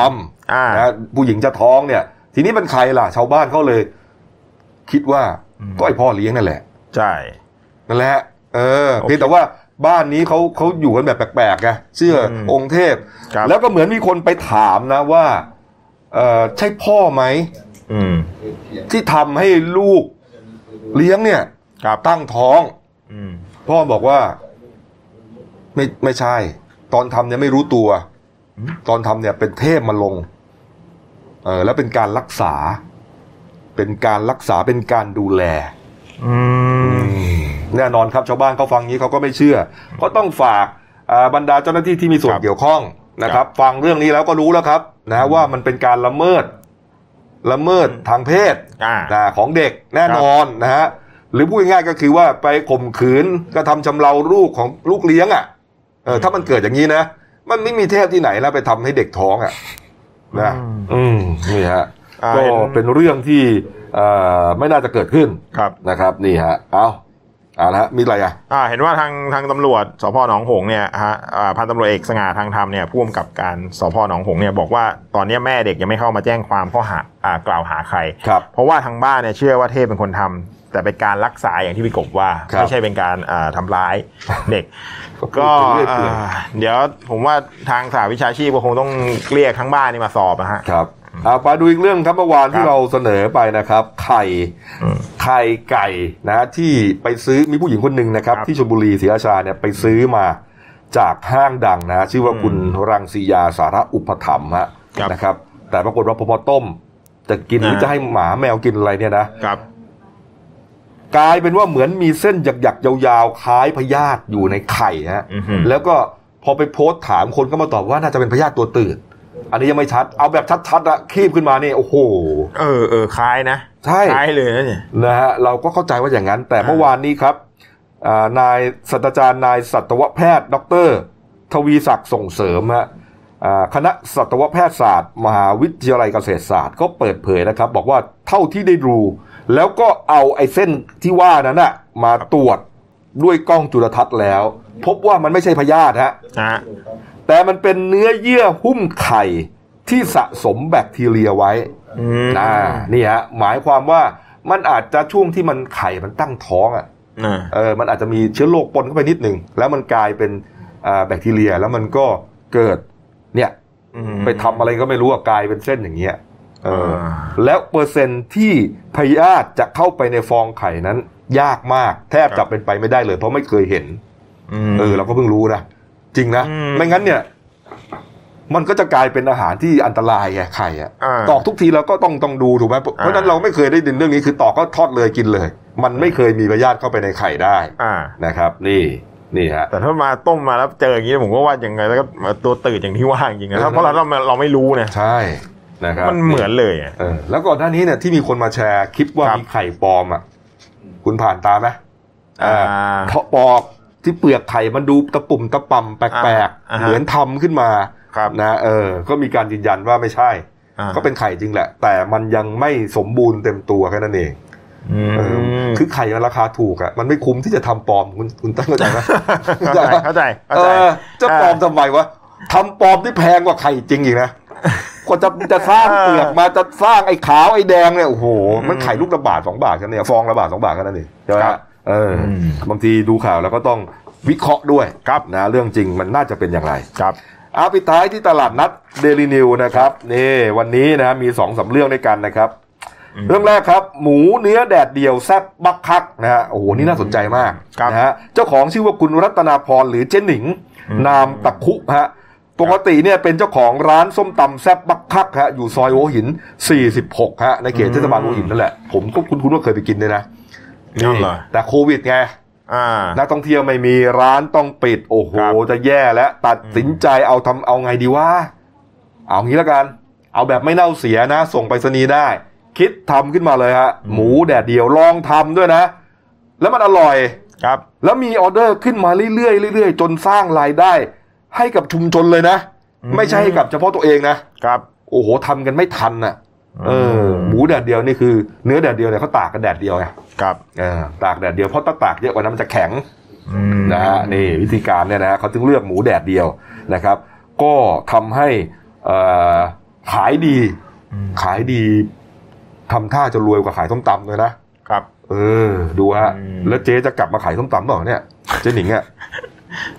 อ่าำนะผู้หญิงจะท้องเนี่ย ทีนี้มันใครล่ะ ชาวบ้านเขาเลย คิดว่าก็ไอพ่อเลี้ยงนั่นแหละใช่นั่นแหละ เออโอเคเพียงแต่ว่าบ้านนี้เขาเขาอยู่กันแบบแปลกๆไงเชื่ออมองค์เทพครับแล้วก็เหมือนมีคนไปถามนะว่า เออใช่พ่อไหมอืมที่ทำให้ลูก เลี้ยงเนี่ยครับตั้งท้องอืมพ่อบอกว่า ไม่ไม่ใช่ ตอนทำเนี่ยไม่รู้ตัว ตอนทำเนี่ยเป็นเทพมาลง เออแล้วเป็นการรักษา เป็นการรักษาเป็นการดูแลอืมแน่นอนครับชาวบ้านเขาฟังงี้เขาก็ไม่เชื่อเพราะต้องฝากอ่าบรรดาเจ้าหน้าที่ที่มีส่วนครับเกี่ยวข้องนะครับ ฟังเรื่องนี้แล้วก็รู้แล้วครับ นะว่ามันเป็นการละเมิด ละเมิดทางเพศอ่านะของเด็กแน่นอนนะฮะหรือพูดง่ายๆก็คือว่าไปข่มขืนกระทำชำเราลูกของลูกเลี้ยงอะเออถ้ามันเกิดอย่างนี้นะ มันไม่มีเทพที่ไหนแล้วไปทำให้เด็กท้องอะนะอืมอืมนี่ฮะอ่าก็เห็นเป็นเรื่องที่เอ่อไม่น่าจะเกิดขึ้นครับนะครับ นี่ฮะเอาเอาละฮะมีอะไรอะอ่าเห็นว่าทางทางตำรวจสพหนองหงส์เนี่ยฮะอ่าพันตำรวจเอกสง่าทางธรรมเนี่ยผู้กำกับการสพหนองหงส์เนี่ยบอกว่าตอนนี้แม่เด็กยังไม่เข้ามาแจ้งความข้อหาอ่ากล่าวหาใคร ครับเพราะว่าทางบ้านเนี่ยเชื่อว่าเทพเป็นคนทำแต่เป็นการรักษาอย่างที่พี่กบว่า ครับ ไม่ใช่เป็นการอ่าทำร้ายเด็ก ก็พูดถึงเรื่อยเปื่อยอ่าเดี๋ยวผมว่าทางสาวิชาชีพก็คงต้องเรียกทั้งบ้านนี่มาสอบนะฮะ ครับ เอาไปดูอีกเรื่องครับเมื่อวานที่เราเสนอไปนะครับ ไข่อืมไข่ไก่นะที่ไปซื้อมีผู้หญิงคนหนึ่งนะครับครับ ที่ชลบุรีศรีราชาเนี่ยไปซื้อมาจากห้างดังนะ ชื่อว่าอืมคุณรังสียาสาระอุปถัมภ์ฮะครับนะครับ แต่ปรากฏว่าพอพอต้ม จะกินหรืออ่าจะให้หมาแมวกินอะไรเนี่ยนะครับกลายเป็นว่าเหมือนมีเส้นหยักๆยาวๆคล้ายพยาธิอยู่ในไข่ฮะอือหือแล้วก็พอไปโพสต์ถามคนก็มาตอบว่าน่าจะเป็นพยาธิตัวตื่น อันนี้ยังไม่ชัด เอาแบบชัดๆอะคีบขึ้นมานี่โอ้โห เออเออคล้ายนะ ใช่คล้ายเลยนะเนี่ยนะฮะเราก็เข้าใจว่าอย่างนั้น แต่อ่าเมื่อวานนี้ครับอ่านายศาสตราจารย์นายสัตวแพทย์ ดร ทวีศักดิ์ส่งเสริมฮะอ่าคณะสัตวแพทยศาสตร์ มหาวิทยาลัยเกษตรศาสตร์ ก็เปิดเผยนะครับ บอกว่าเท่าที่ได้ดูแล้วก็เอาไอ้เส้นที่ว่านั้นน่ะมาตรวจด้วยกล้องจุลทรรศน์แล้ว พบว่ามันไม่ใช่พยาธิฮะฮะ แต่มันเป็นเนื้อเยื่อหุ้มไข่ที่สะสมแบคทีเรียไว้อืมอ่านี่ฮะหมายความว่ามันอาจจะช่วงที่มันไข่มันตั้งท้องอะอ่าเออมันอาจจะมีเชื้อโรคปนเข้าไปนิดหนึ่งแล้วมันกลายเป็นอ่าแบคทีเรียแล้วมันก็เกิดเนี่ยอืมไปทำอะไรก็ไม่รู้อะกลายเป็นเส้นอย่างเงี้ยเอออาแล้วเปอร์เซ็นต์ที่พยาธิจะเข้าไปในฟองไข่นั้น ยากมาก แทบจะเป็นไปไม่ได้เลย เพราะไม่เคยเห็นมเออเราก็เพิ่งรู้นะ จริงนะอืมไม่งั้นเนี่ย มันก็จะกลายเป็นอาหารที่อันตรายไงไข่อะอ่าตอกทุกทีเราก็ต้องต้องดูถูกไหมเพราะฉะนั้นเราไม่เคยได้ดินเรื่องนี้คือตอกก็ทอดเลยกินเลย มันไม่เคยมีพยาธิเข้าไปในไข่ได้อ่านะครับ นี่นี่ฮะแต่ถ้ามาต้มมาแล้วเจออย่างนี้ผมก็ว่ายังไงแล้วก็ตัวตื่นอย่างที่ว่าจริงๆนะเพราะเราเราเราไม่รู้เนี่ยใช่นะครับมันเหมือนเลยเออแล้วก่อนหน้านี้เนี่ยที่มีคนมาแชร์คลิปว่ามีไข่ปลอมอะคุณผ่านตาไหมอ่าเพราะปอก ที่เปลือกไข่มันดูตะปุ่มตะป่ำแปลกๆ เหมือนทำขึ้นมานะเออ ก็มีการยืนยันว่าไม่ใช่ ก็เป็นไข่จริงแหละ แต่มันยังไม่สมบูรณ์เต็มตัวแค่นั้นเองคือไข่ราคาถูกอะมันไม่คุ้มที่จะทำปลอมคุณคุณตั้งเข้าใจไหมเข้าใจเข้าใจเออจะปลอมทำไมวะทำปลอมที่แพงกว่าไข่จริงอีกนะกว่าจะจะสร้างเปลือกมาจะสร้างไอ้ขาวไอ้แดงเนี่ยโอ้โหมันไข่ลูกละบาทสองบาทกันเนี่ยฟองละบาทสองบาทกันนั่นเองใช่ไหม เออบางทีดูข่าวแล้วก็ต้องวิเคราะห์ด้วยนะเรื่องจริงมันน่าจะเป็นอย่างไรครับอาปิดท้ายที่ตลาดนัดเดลินิวนะครับนี่วันนี้นะมีสองสาเรื่องด้วยกันนะครับ เรื่องแรกครับ หมูเนื้อแดดเดียวแซ่บบักคักนะฮะโอ้โหนี่น่าสนใจมากนะฮะเจ้าของชื่อว่าคุณรัตนาพรหรือเจนหนิง นามตะคุฮะปกติเนี่ยเป็นเจ้าของร้านส้มตำแซ่บบักคักฮะอยู่ซอยโอหิน 46ฮะในเขตเทศบาลโอหินนั่นแหละผมก็คุ้นๆว่าเคยไปกินเลยนะ นี่แต่โควิดไงนักท่องเที่ยวไม่มีร้านต้องปิด โอ้โห จะแย่แล้ว ตัดสินใจเอาทำเอาไงดีว่า เอางี้แล้วกัน เอาแบบไม่เน่าเสียนะ ส่งไปรษณีย์ได้ คิดทำขึ้นมาเลยฮะ หมูแดดเดียวลองทำด้วยนะ แล้วมันอร่อยครับ แล้วมีออเดอร์ขึ้นมาเรื่อยๆเรื่อยๆ จนสร้างรายได้ ให้กับชุมชนเลยนะ ไม่ใช่ให้กับเฉพาะตัวเองนะครับ โอ้โหทำกันไม่ทันน่ะ เออหมูแดดเดียวนี่คือเนื้อแดดเดียวเนี่ยเขาตากกันแดดเดียวไงครับเออตากแดดเดียวเพราะถ้าตากเยอะกว่านั้นมันจะแข็งนะฮะนี่วิธีการเนี่ยนะฮะเขาถึงเลือกหมูแดดเดียวนะครับ ก็ทำให้ขายดี ขายดีทำท่าจะรวยกว่าขายส้มตำเลยนะครับ เออ ดูฮะแล้วเจ๊จะกลับมาขายส้มตำเปล่าเนี่ยเจ๊หนิงอะ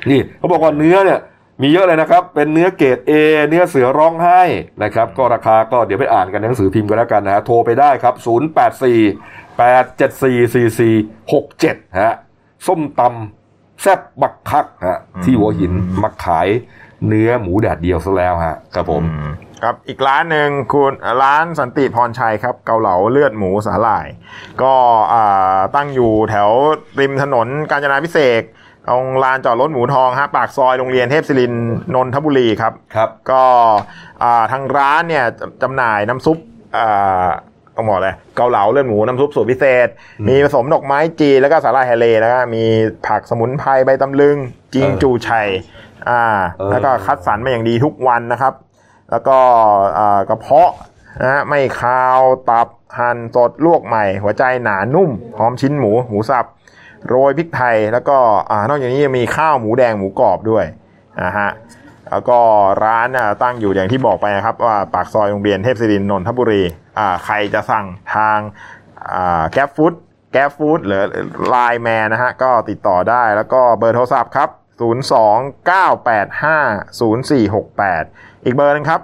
นี่เขาบอกว่าเนื้อเนี่ย มีเยอะเลยนะครับ เป็นเนื้อเกรด A เนื้อเสือร้องไห้นะครับ ก็ราคาก็เดี๋ยวไปอ่านกันในหนังสือพิมพ์กันแล้วกันนะฮะ โทรไปได้ครับ 084 874 4467 ฮะ ส้มตำแซ่บบักคักฮะ ที่หัวหินมาขายเนื้อหมูแดดเดียวซะแล้วฮะ ครับผม ครับอีกร้านหนึ่งคุณร้านสันติพรชัยครับ เกาเหลาเลือดหมูสาหร่าย ก็ตั้งอยู่แถวริมถนนกาญจนาพิเศษ ตรงลานจอดรถหมูทองฮะปากซอยโรงเรียนเทพศิรินนนทบุรีครับครับ ก็ทางร้านเนี่ยจำหน่ายน้ำซุปต้องบอกเลยเกาเหลาเลือดหมูน้ำซุปสูตรพิเศษ มีผสมดอกไม้จีแล้วก็สาหร่ายทะเลแล้วก็มีผักสมุนไพรใบตำลึงจิงจูชัยอ่า แล้วก็คัดสรรมาอย่างดีทุกวันนะครับ แล้วก็กระเพาะนะไม่คาวตับหั่นสดลวกใหม่ หัวใจหนานุ่มหอมชิ้นหมูหมูสับ โรยพริกไทยแล้วก็นอกจากนี้ยังมีข้าวหมูแดงหมูกรอบด้วยนะฮะแล้วก็ร้านตั้งอยู่อย่างที่บอกไปนะครับว่าปากซอยโรงเรียนเทพศิรินนนทบุรีอ่าใครจะสั่งทางแก๊ปฟู้ดแก๊ปฟู้ดหรือไลน์แมนนะฮะก็ติดต่อได้แล้วก็เบอร์โทรศัพท์ครับ 029850468 อีกเบอร์นึงครับ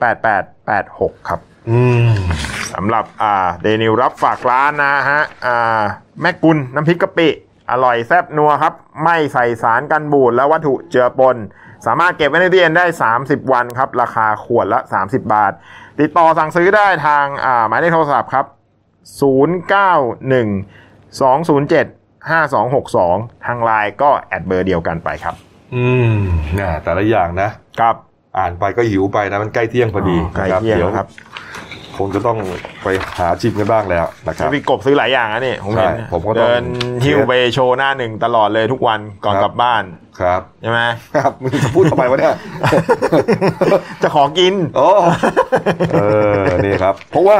0867878886 ครับ สำหรับอ่าเดนิวรับฝากร้านนะฮะอ่าแม่กุลน้ำพริกกะปิ อร่อยแซ่บนัวครับ ไม่ใส่สารกันบูดและวัตถุเจือปน สามารถเก็บไว้ในตู้เย็นได้ 30 วันครับ ราคาขวดละ 30 บาท ติดต่อสั่งซื้อได้ทางอ่าหมายเลขโทรศัพท์ครับ 091 207 5262 ทางไลน์ก็แอดเบอร์เดียวกันไปครับ อืมนะแต่ละอย่างนะครับ อ่านไปก็หิวไปนะมันใกล้เที่ยงพอดีใกล้เที่ยงครับค งจะต้องไปหาชิมกันบ้างแล้วนะครับพี่กบซื้อหลายอย่างนะนี่ผมเห็นผมก็ต้องเดินฮิวไปโชว์หน้าหนึ่งตลอดเลยทุกวันก่อนกลับบ้านครับใช่ไหมครับมึงจะพูดทำไมวะเนี่ยจะขอกินโอ้เออนี่ครับ เพราะว่า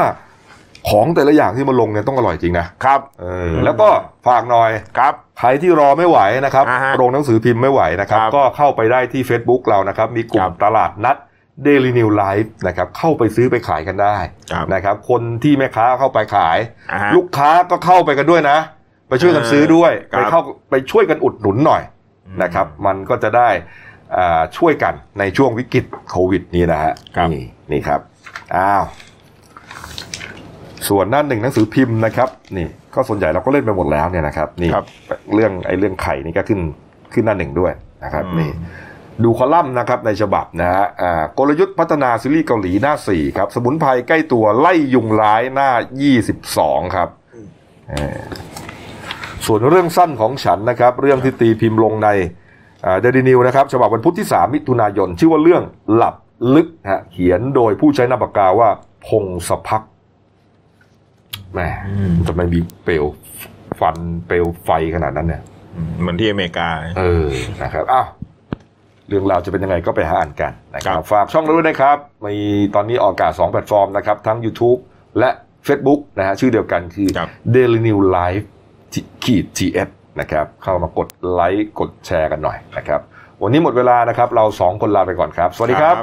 ของแต่ละอย่างที่มาลงเนี่ยต้องอร่อยจริงนะครับเออแล้วก็ฝากหน่อยครับใครที่รอไม่ไหวนะครับอ่าฮะโรงหนังสือพิมพ์ไม่ไหวนะครับครับ ก็เข้าไปได้ที่ Facebook เรานะครับ มีกลุ่คมรับตลาดนัด Daily New Life นะครับเข้าไปซื้อไปขายกันได้ครับนะครับคนที่แม่ค้าเข้าไปขายอ่าฮะลูกค้าก็เข้าไปกันด้วยนะ ไปช่วยกันซื้อด้วยครัไปบเข้าไปช่วยกันอุดหนุนหน่อยนะครับ มันก็จะได้อ่าช่วยกันในช่วงวิกฤตโควิดนี้นะฮะนี่นี่ครับอ้าวส่วนหน้าหนึ่งหนังสือพิมพ์นะครับ นี่ก็ส่วนใหญ่เราก็เล่นไปหมดแล้วเนี่ยนะครับนี่เรื่องไอ้เรื่องไข่นี่ก็ขึ้นขึ้นหน้าหนึ่งด้วยนะครับนี่ ดูคอลัมน์นะครับในฉบับนะฮะอ่ากลยุทธ์พัฒนาซีรีส์เกาหลีหน้าสี่ครับ สมุนไพรใกล้ตัวไล่ยุงร้ายหน้ายี่สิบสองครับเออส่วนเรื่องสั้นของฉันนะครับ เรื่องที่ตีพิมพ์ลงในเดลินิวนะครับ ฉบับวันพุธที่ 3 มิถุนายน ชื่อว่าเรื่องหลับลึกฮะเขียนโดยผู้ใช้นามปากกาว่า พงศพักแหมจะไม่มีเปลวฟันเปลวไฟขนาดนั้นเนี่ยเหมือนที่อเมริกา เออนะครับอ้าว เรื่องราวจะเป็นยังไงก็ไปหาอ่านกันนะครับฝากช่องเราด้วยนะครับ มีตอนนี้ออกอากาศ2แพลตฟอร์มนะครับ ทั้ง YouTube และ Facebook นะฮะชื่อเดียวกันคือ Daily New Live ขีด GS นะครับ เข้ามากดไลค์กดแชร์กันหน่อยนะครับ วันนี้หมดเวลานะครับ เราสองคนลาไปก่อนครับ สวัสดีครับ